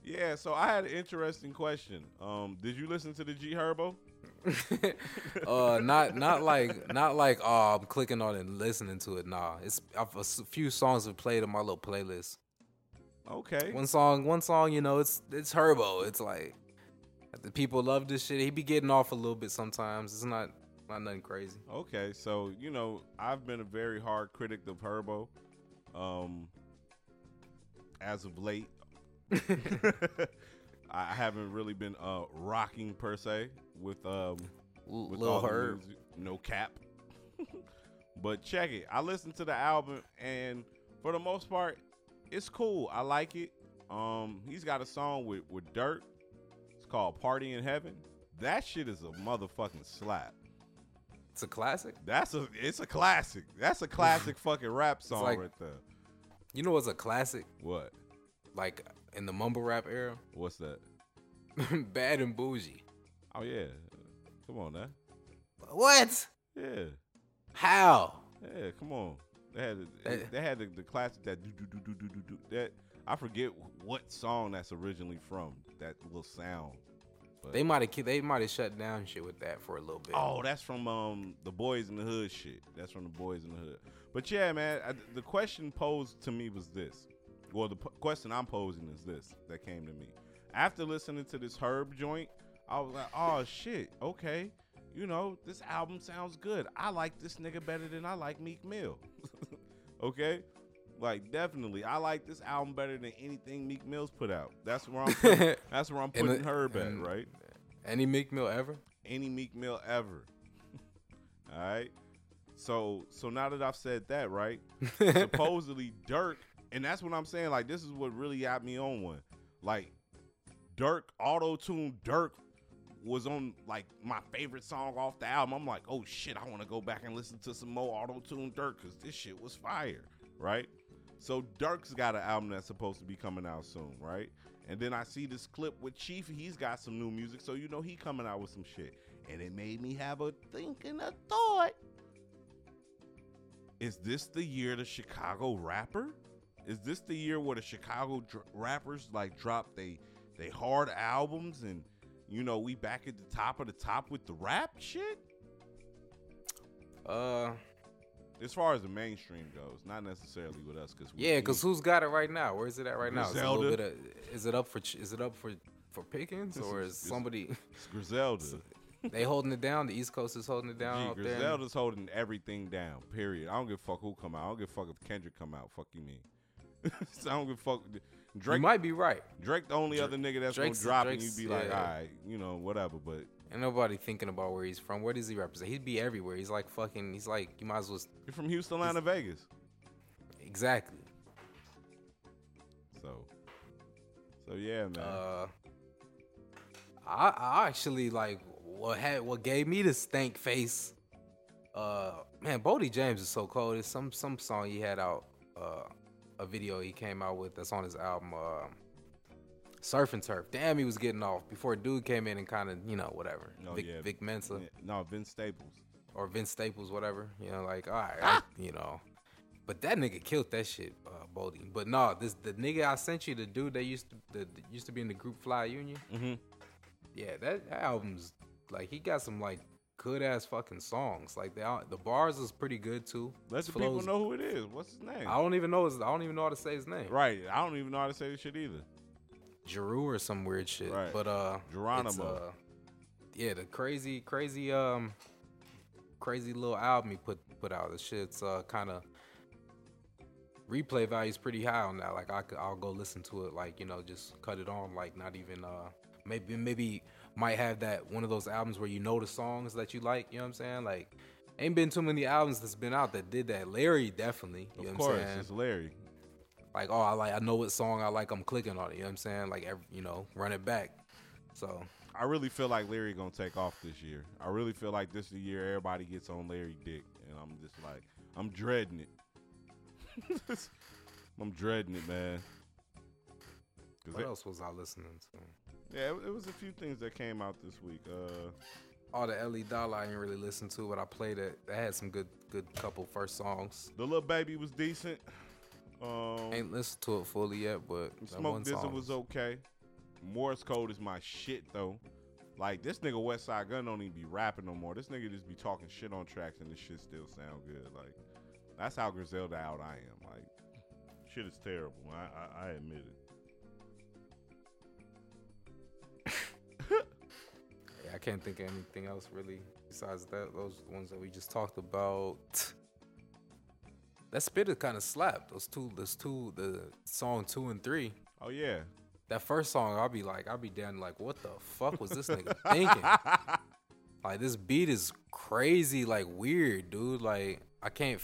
Speaker 1: Yeah, so I had an interesting question. Um, did you listen to the G Herbo?
Speaker 2: uh, not not like not like oh I'm clicking on it and listening to it. Nah, it's I've, a few songs have played on my little playlist.
Speaker 1: Okay.
Speaker 2: One song, one song, you know, it's it's Herbo. It's like the people love this shit. He be getting off a little bit sometimes. It's not not nothing crazy.
Speaker 1: Okay, so you know, I've been a very hard critic of Herbo. Um as of late. I haven't really been uh rocking per se with um with
Speaker 2: Lil
Speaker 1: all the
Speaker 2: Herb.
Speaker 1: music. No cap. but check it. I listened to the album and for the most part, it's cool. I like it. Um, he's got a song with with Dirt. It's called Party in Heaven. That shit is a motherfucking slap.
Speaker 2: It's a classic.
Speaker 1: That's a it's a classic. That's a classic fucking rap song
Speaker 2: like-
Speaker 1: right there.
Speaker 2: You know what's a classic?
Speaker 1: What?
Speaker 2: Like in the mumble rap era,
Speaker 1: What's that?
Speaker 2: Bad and Bougie.
Speaker 1: Oh yeah. Come on now.
Speaker 2: What?
Speaker 1: Yeah.
Speaker 2: How?
Speaker 1: Yeah, come on. They had the, they had the, the classic that do do do do do do do that I forget what song that's originally from. That little sound. But-
Speaker 2: They might have they might have shut down shit with that for a little bit.
Speaker 1: Oh, that's from um the Boys in the Hood shit. That's from the Boys in the Hood. But yeah, man, I, the question posed to me was this. Well, the p- question I'm posing is this that came to me. After listening to this Herb joint, I was like, oh shit, okay. You know, this album sounds good. I like this nigga better than I like Meek Mill. okay? Like definitely, I like this album better than anything Meek Mill's put out. That's where I'm putting, that's where I'm putting
Speaker 2: the-
Speaker 1: Herb at,
Speaker 2: and-
Speaker 1: right?
Speaker 2: Any Meek Mill ever?
Speaker 1: any Meek Mill ever. All right. So so now that I've said that, right? Supposedly Durk, and that's what I'm saying. Like this is what really got me on one. Like Durk auto tune Durk was on like my favorite song off the album. I'm like, oh shit, I want to go back and listen to some more auto tune Durk because this shit was fire, right? So Durk's got an album that's supposed to be coming out soon, right? And then I see this clip with Chief. He's got some new music, so you know he coming out with some shit. And it made me have a thinking, a thought. Is this the year the Chicago rapper? Is this the year where the Chicago dr- rappers like drop they they hard albums and you know we back at the top of the top with the rap shit?
Speaker 2: Uh,
Speaker 1: As far as the mainstream goes, not necessarily with us, because
Speaker 2: yeah, because who's got it right now? Where is it at right now? Is it, a little bit of, is it up for is it up for for Pickens
Speaker 1: This
Speaker 2: or
Speaker 1: is-
Speaker 2: somebody
Speaker 1: it's Griselda.
Speaker 2: they holding it down? The East Coast is holding it down
Speaker 1: Gee,
Speaker 2: up there.
Speaker 1: Griselda's holding everything down. Period. I don't give a fuck who come out. I don't give a fuck if Kendrick come out. Fuck you mean. so I don't give a fuck.
Speaker 2: You
Speaker 1: Drake,
Speaker 2: might be right.
Speaker 1: Drake, the only
Speaker 2: Dra-
Speaker 1: other nigga that's
Speaker 2: Drake's-
Speaker 1: gonna drop, and you
Speaker 2: Drake's-
Speaker 1: be like,
Speaker 2: yeah.
Speaker 1: all right, you know, whatever. But
Speaker 2: and nobody thinking about where he's from. Where does he represent? He'd be everywhere. He's like fucking. He's like you might as well.
Speaker 1: you're from Houston, Atlanta, Vegas,
Speaker 2: Exactly.
Speaker 1: so, so yeah, man.
Speaker 2: Uh, I I actually like what had what gave me the stank face. Uh, man, Boldy James is so cold. It's some some song he had out. Uh, a video he came out with that's on his album. Uh, Surf and Turf. Damn, he was getting off before dude came in and kind of you know whatever.
Speaker 1: Oh,
Speaker 2: Vic,
Speaker 1: yeah.
Speaker 2: Vic Mensa
Speaker 1: Yeah, no, Vince Staples.
Speaker 2: or Vince Staples, whatever. You know, like all right, I- you know. But that nigga killed that shit, uh, Boldy. But no, this the nigga I sent you, the dude that used to that used to be in the group Fly Union.
Speaker 1: Mm-hmm.
Speaker 2: Yeah, that, that album's like he got some like good ass fucking songs. Like the al- the bars is pretty good too.
Speaker 1: Let the people know who it is. What's his name?
Speaker 2: I don't even know his. I don't even know how to say his name.
Speaker 1: Right. I don't even know how to say this shit either.
Speaker 2: Jeru or some weird shit.
Speaker 1: Right.
Speaker 2: But uh,
Speaker 1: Geronimo.
Speaker 2: uh, yeah, the crazy, crazy, um, crazy little album he put put out. The shit's uh kind of replay value's pretty high on that. Like I could, I'll go listen to it. Like you know, just cut it on. Like not even uh, maybe maybe might have that one of those albums where you know the songs that you like. You know what I'm saying? Like. Ain't been too many albums that's been out that did that. Larry definitely. You
Speaker 1: of
Speaker 2: know what I'm
Speaker 1: course,
Speaker 2: saying?
Speaker 1: it's Larry.
Speaker 2: like oh I like I know what song I like I'm clicking on it you know what I'm saying like every, you know run it back so
Speaker 1: I really feel like Larry gonna take off this year. I really feel like this is the year everybody gets on Larry dick, and I'm just like, I'm dreading it. I'm dreading it, man.
Speaker 2: what else was I listening to
Speaker 1: yeah, it, it was a few things that came out this week. Uh,
Speaker 2: all the Ellie Dollar I didn't really listen to but I played it that had some good good couple first songs
Speaker 1: the little baby was decent. Um,
Speaker 2: ain't listened to it fully yet but
Speaker 1: Smoke Dizzle was okay. Morse Code is my shit though. Like this nigga Westside Gunn don't even be rapping no more. This nigga just be talking shit on tracks and this shit still sound good. Like that's how Griselda out I am. Like shit is terrible. I I, I admit it.
Speaker 2: I can't think of anything else really besides that those ones that we just talked about that spitter kind of slapped those two those two the song two and three
Speaker 1: Oh yeah.
Speaker 2: That first song, I'll be like, I'll be down like, what the fuck was this nigga thinking? Like this beat is crazy, like weird, dude. Like I can't,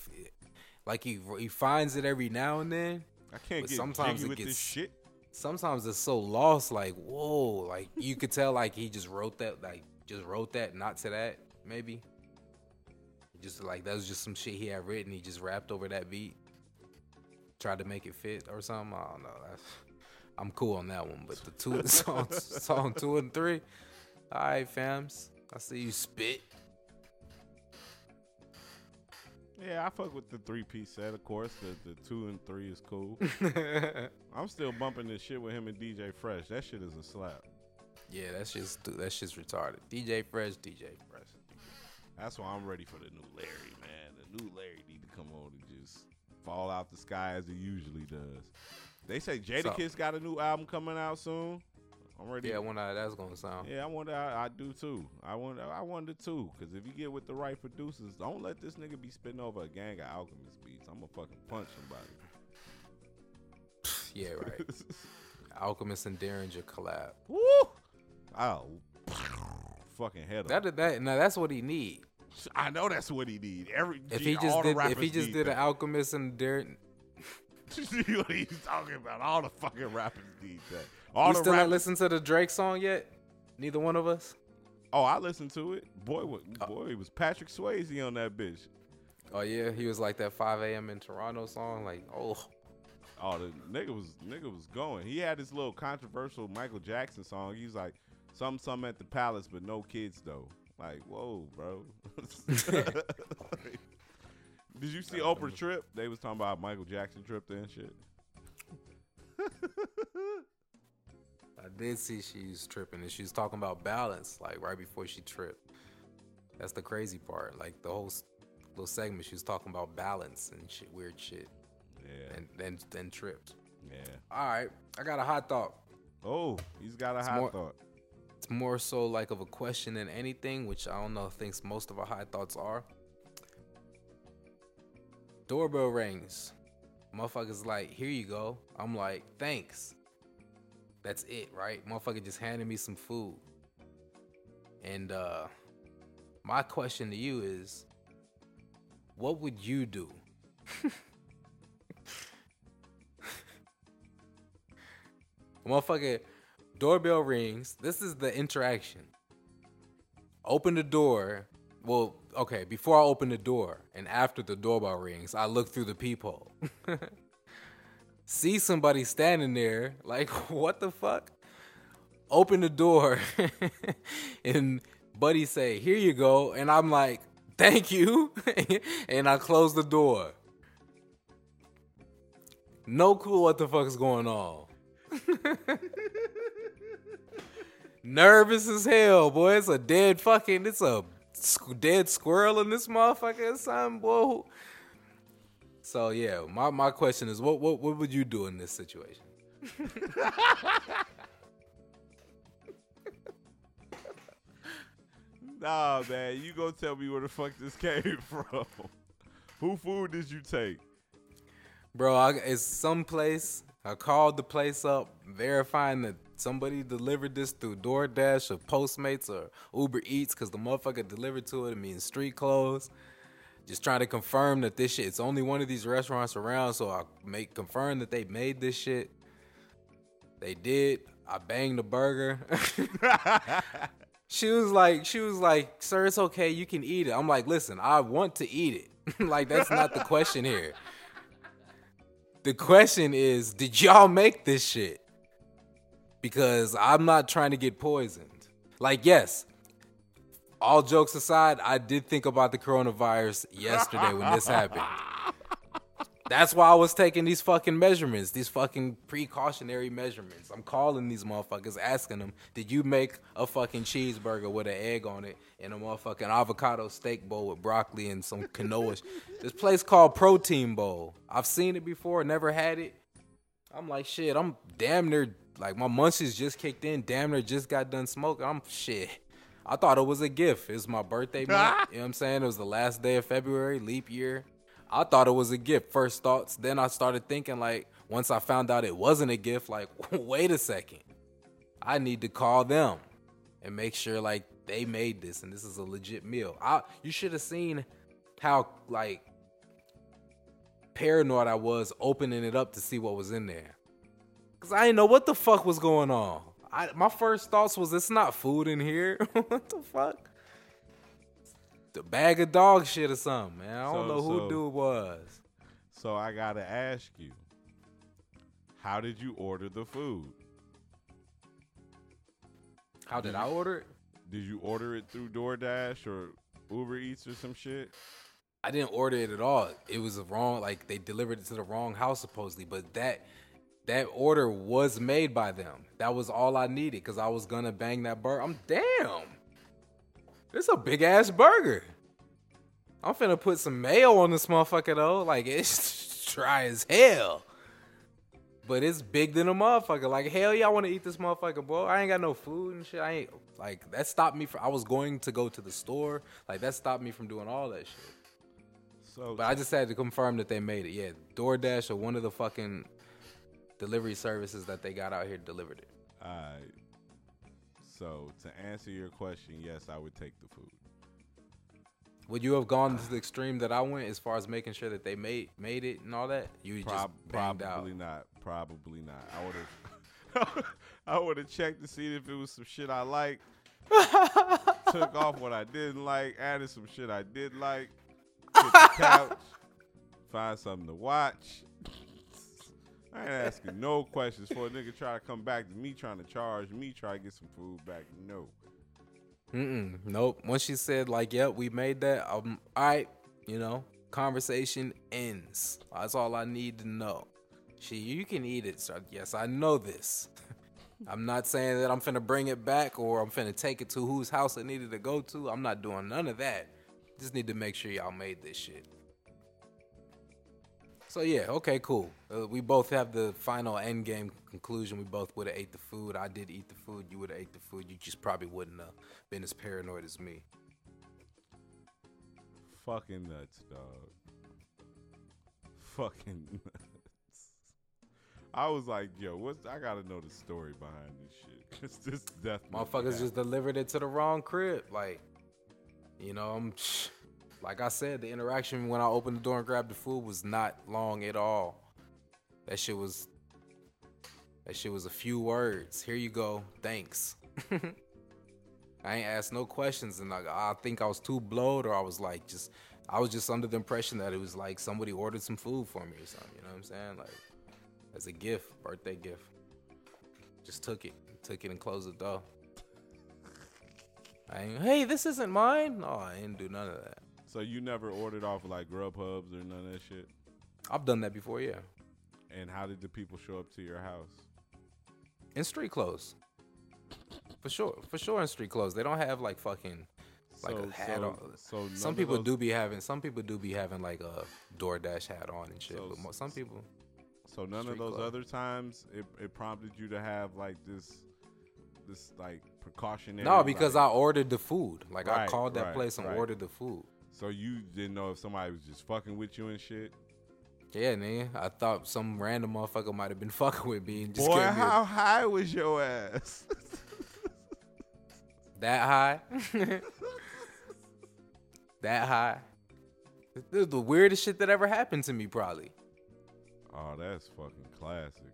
Speaker 2: like he he finds it every now and then.
Speaker 1: I can't get
Speaker 2: sometimes it
Speaker 1: with this shit.
Speaker 2: Sometimes it's so lost, like whoa, like you could tell, like he just wrote that, like just wrote that, not to that, maybe. Just like that was just some shit he had written. He just rapped over that beat, tried to make it fit or something. I don't know. That's, I'm cool on that one, but the two songs, song two and three, all right, fams. I see you spit.
Speaker 1: Yeah, I fuck with the three piece set, of course. The the two and three is cool. I'm still bumping this shit with him and DJ Fresh. That shit is a slap.
Speaker 2: yeah, that's just that's just retarded. DJ Fresh, DJ Fresh.
Speaker 1: That's why I'm ready for the new Larry, man. The new Larry need to come on and just fall out the sky as he usually does. They say
Speaker 2: So-
Speaker 1: Jadakiss got a new album coming out soon. I'm ready.
Speaker 2: Yeah, I wonder how that's gonna sound.
Speaker 1: Yeah, I wonder. I, I do too. I wonder. I wonder too. Cause if you get with the right producers, don't let this nigga be spitting over a gang of Alchemist beats. I'm gonna fucking punch somebody.
Speaker 2: Yeah, right. Alchemist and Daringer collab.
Speaker 1: Woo! Oh, fucking head
Speaker 2: That
Speaker 1: up.
Speaker 2: that now that's what he need.
Speaker 1: I know that's what he need. Every
Speaker 2: If he just did if he just did an. Alchemist and Daringer,
Speaker 1: See what he's talking about. All the fucking rappers need that. All
Speaker 2: you still
Speaker 1: rappers.
Speaker 2: ain't listened to the Drake song yet? Neither one of us.
Speaker 1: Oh, I listened to it. Boy, what,
Speaker 2: Uh,
Speaker 1: boy, it was Patrick Swayze on that bitch.
Speaker 2: Oh yeah, he was like that 5 a.m. in Toronto song. Like, oh,
Speaker 1: Oh, the nigga was nigga was going. He had this little controversial Michael Jackson song. He's like, some some at the palace, but no kids though. Like, whoa, bro. Did you see Oprah trip? They was talking about Michael Jackson trip there and shit.
Speaker 2: I did see she's tripping and she was talking about balance, like right before she tripped. That's the crazy part. Like the whole little segment, she was talking about balance and shit, weird shit,
Speaker 1: Yeah,
Speaker 2: and then then tripped.
Speaker 1: yeah.
Speaker 2: All right, I got a hot thought.
Speaker 1: Oh, he's got a
Speaker 2: It's
Speaker 1: hot
Speaker 2: more-
Speaker 1: thought.
Speaker 2: It's more so like of a question than anything, which I don't know. Thinks most of our hot thoughts are. Doorbell rings. Motherfuckers like, here you go. I'm like, thanks. That's it, right? Motherfucker just handed me some food. And uh my question to you is, what would you do? Motherfucker, doorbell rings. This is the interaction. Open the door. Well, okay, before I open the door and after the doorbell rings, I look through the peephole. See somebody standing there, like, what the fuck? Open the door and buddy say, Here you go. And I'm like, Thank you. and I close the door. No clue what the fuck is going on. Nervous as hell, boy. It's a dead fucking. It's a dead squirrel in this motherfucker or something, boy. So yeah, my, my question is, what what what would you do in this situation?
Speaker 1: Nah, man, you gonna tell me where the fuck this came from? Who food did you take?
Speaker 2: Bro, I, it's someplace. I called the place up, verifying that somebody delivered this through DoorDash or Postmates or Uber Eats, because the motherfucker delivered to it. I mean, street clothes. Just trying to confirm that this shit. It's only one of these restaurants around, so I make confirm that they made this shit. They did. I banged the burger. she was like, she was like, sir, it's okay, you can eat it. I'm like, listen, I want to eat it. like that's not the question here. The question is, did y'all make this shit? Because I'm not trying to get poisoned. Like, yes, all jokes aside, I did think about the coronavirus yesterday when this happened. That's why I was taking these fucking measurements, these fucking precautionary measurements. I'm calling these motherfuckers, asking them, did you make a fucking cheeseburger with an egg on it and a motherfucking avocado steak bowl with broccoli and some quinoa? this place called Protein Bowl. I've seen it before, never had it. I'm like, shit, I'm damn near, like, my munchies just kicked in, damn near just got done smoking. I'm, shit. I thought it was a gift. It was my birthday month. you know what I'm saying? It was the last day of February, leap year. I thought it was a gift. First thoughts. Then I started thinking, like, once I found out it wasn't a gift, like, wait a second. I need to call them and make sure, like, they made this and this is a legit meal. I, you should have seen how, like, paranoid I was opening it up to see what was in there. Cause I didn't know what the fuck was going on. I, my first thoughts was it's not food in here. what the fuck? The bag of dog shit or something, man. I don't
Speaker 1: So-
Speaker 2: know who
Speaker 1: so-
Speaker 2: dude was.
Speaker 1: So I gotta ask you, how did you order the food?
Speaker 2: How did I order it?
Speaker 1: Did you order it through DoorDash or Uber Eats or some shit?
Speaker 2: I didn't order it at all. It was wrong, like they delivered it to the wrong house supposedly. But that that order was made by them. That was all I needed because I was gonna bang that burger. I'm damn. It's a big ass burger. I'm finna put some mayo on this motherfucker though. Like it's dry as hell. But it's big than a motherfucker. Like hell yeah, I want to eat this motherfucker, bro. I ain't got no food and shit. I ain't like that stopped me from. I was going to go to the store. Like that stopped me from doing all that shit.
Speaker 1: So
Speaker 2: But I just had to confirm that they made it. Yeah, DoorDash or one of the fucking delivery services that they got out here delivered it.
Speaker 1: Alright. So to answer your question, yes, I would take the food.
Speaker 2: Would you have gone to the extreme that I went as far as making sure that they made made it and all that? You
Speaker 1: Prob-
Speaker 2: just banged
Speaker 1: probably
Speaker 2: out.
Speaker 1: not. Probably not. I would have. I would have checked to see if it was some shit I liked. took off what I didn't like. Added some shit I did like. Hit the couch. Find something to watch. I ain't asking no questions for a nigga try to come back to me trying to charge me try to get some food back. No.
Speaker 2: Mm-mm, nope. Once she said like, "Yep, we made that," um, all right, you know, conversation ends. That's all I need to know. She, you can eat it. So yes, I know this. I'm not saying that I'm finna bring it back or I'm finna take it to whose house it needed to go to. I'm not doing none of that. Just need to make sure y'all made this shit. So yeah, okay, cool. Uh, we both have the final end game conclusion. We both would have ate the food. I did eat the food. You would have ate the food. You just probably wouldn't have been as paranoid as me.
Speaker 1: Fucking nuts, dog. Fucking nuts. I was like, yo, what's I gotta know the story behind this shit. Cause this death
Speaker 2: Motherfuckers just delivered it to the wrong crib. Like, you know, I'm like I said, the interaction when I opened the door and grabbed the food was not long at all. That shit was that shit was a few words. Here you go. Thanks. I ain't asked no questions and I, I think I was too blowed or I was like just I was just under the impression that it was like somebody ordered some food for me or something, you know what I'm saying? Like as a gift, birthday gift. Just took it. Took it and closed the door. I ain't, hey, this isn't mine. No, I didn't do none of that.
Speaker 1: So you never ordered off like Grubhubs or none of that shit?
Speaker 2: I've done that before, yeah.
Speaker 1: And how did the people show up to your house?
Speaker 2: In street clothes. For sure. For sure in street clothes. They don't have like fucking like
Speaker 1: so,
Speaker 2: a hat
Speaker 1: so,
Speaker 2: on.
Speaker 1: So
Speaker 2: some people
Speaker 1: those,
Speaker 2: do be having some people do be having like a DoorDash hat on and shit.
Speaker 1: So-
Speaker 2: but some people
Speaker 1: So none of those
Speaker 2: clothes.
Speaker 1: other times it, it prompted you to have like this this like precautionary
Speaker 2: No, because
Speaker 1: like-
Speaker 2: I ordered the food. Like I called that
Speaker 1: right,
Speaker 2: place and
Speaker 1: right.
Speaker 2: ordered the food.
Speaker 1: So you didn't know if somebody was just fucking with you and shit.
Speaker 2: Yeah, man. I thought some random motherfucker might have been fucking with me and just
Speaker 1: Boy,
Speaker 2: gave me
Speaker 1: how high was your ass?
Speaker 2: that high. that high. This is the weirdest shit that ever happened to me, probably.
Speaker 1: oh, that's fucking classic.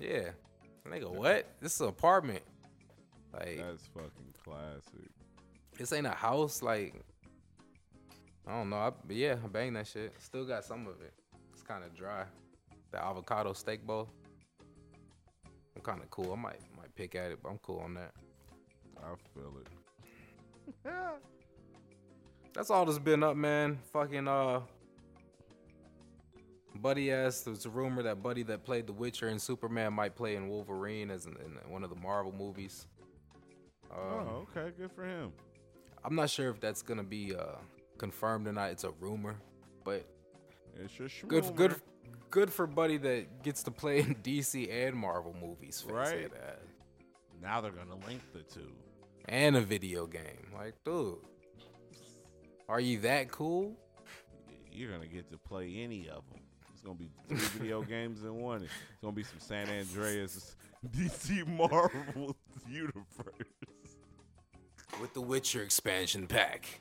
Speaker 2: Yeah. Nigga, what? This is an apartment. Like,
Speaker 1: That's fucking classic.
Speaker 2: this ain't a house. Like, I don't know. I, but yeah, I banged that shit. Still got some of it. It's kind of dry. The avocado steak bowl. I'm kind of cool. I might might pick at it, but I'm cool on that.
Speaker 1: I feel it.
Speaker 2: That's all that's been up, man. Fucking uh Buddy asked there's a rumor that Buddy that played The Witcher and Superman might play in Wolverine as in, in one of the Marvel movies. Um,
Speaker 1: oh, okay, good for him.
Speaker 2: I'm not sure if that's gonna be uh confirmed or not. It's a rumor, but
Speaker 1: It's just
Speaker 2: good good good for Buddy that gets to play in DC and Marvel movies.
Speaker 1: Right. Now they're gonna link the two.
Speaker 2: And a video game. Like, dude. Are you that cool?
Speaker 1: You're gonna get to play any of them. It's gonna be three video games in one. It's gonna be some San Andreas DC Marvel universe.
Speaker 2: with the Witcher expansion pack.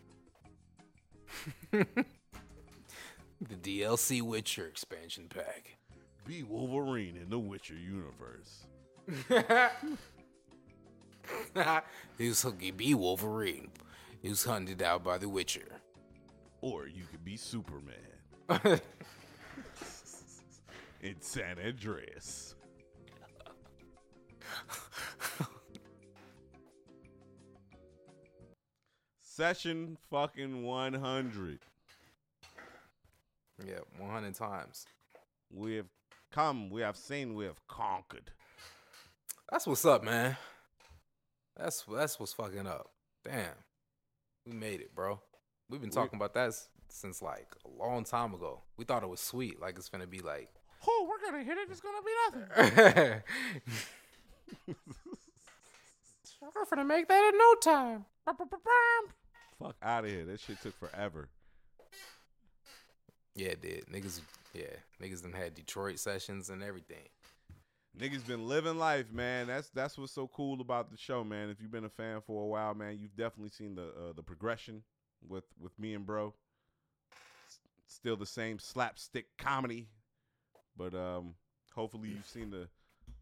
Speaker 2: The DLC Witcher expansion pack.
Speaker 1: Be Wolverine in the Witcher universe.
Speaker 2: he was be Wolverine. He was hunted out by the Witcher.
Speaker 1: Or you could be Superman in San Andreas. Session fucking 100.
Speaker 2: yeah, 100 times.
Speaker 1: We have come, we have seen, we have conquered.
Speaker 2: That's what's up, man. That's that's what's fucking up. Damn, we made it, bro. We've been
Speaker 1: We-
Speaker 2: talking about that since like a long time ago. We thought it was sweet, like it's gonna be like.
Speaker 1: Oh, we're gonna hit it. It's gonna be nothing.
Speaker 2: We're gonna make that in no time.
Speaker 1: Fuck out of here. That shit took forever.
Speaker 2: Yeah, it did. Niggas, yeah, niggas done had Detroit sessions and everything.
Speaker 1: Niggas been living life, man. That's that's what's so cool about the show, man. If you've been a fan for a while, man, you've definitely seen the uh, the progression with with me and bro. S- Still the same slapstick comedy, but um, hopefully you've seen the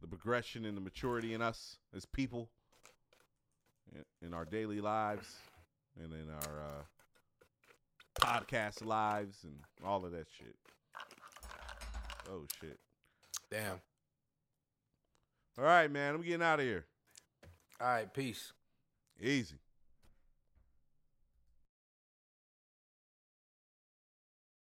Speaker 1: the progression and the maturity in us as people, in, in our daily lives, and in our uh, podcast lives, and all of that shit. Oh shit.
Speaker 2: Damn.
Speaker 1: All right, man. I'm getting out of here.
Speaker 2: All right, peace.
Speaker 1: Easy.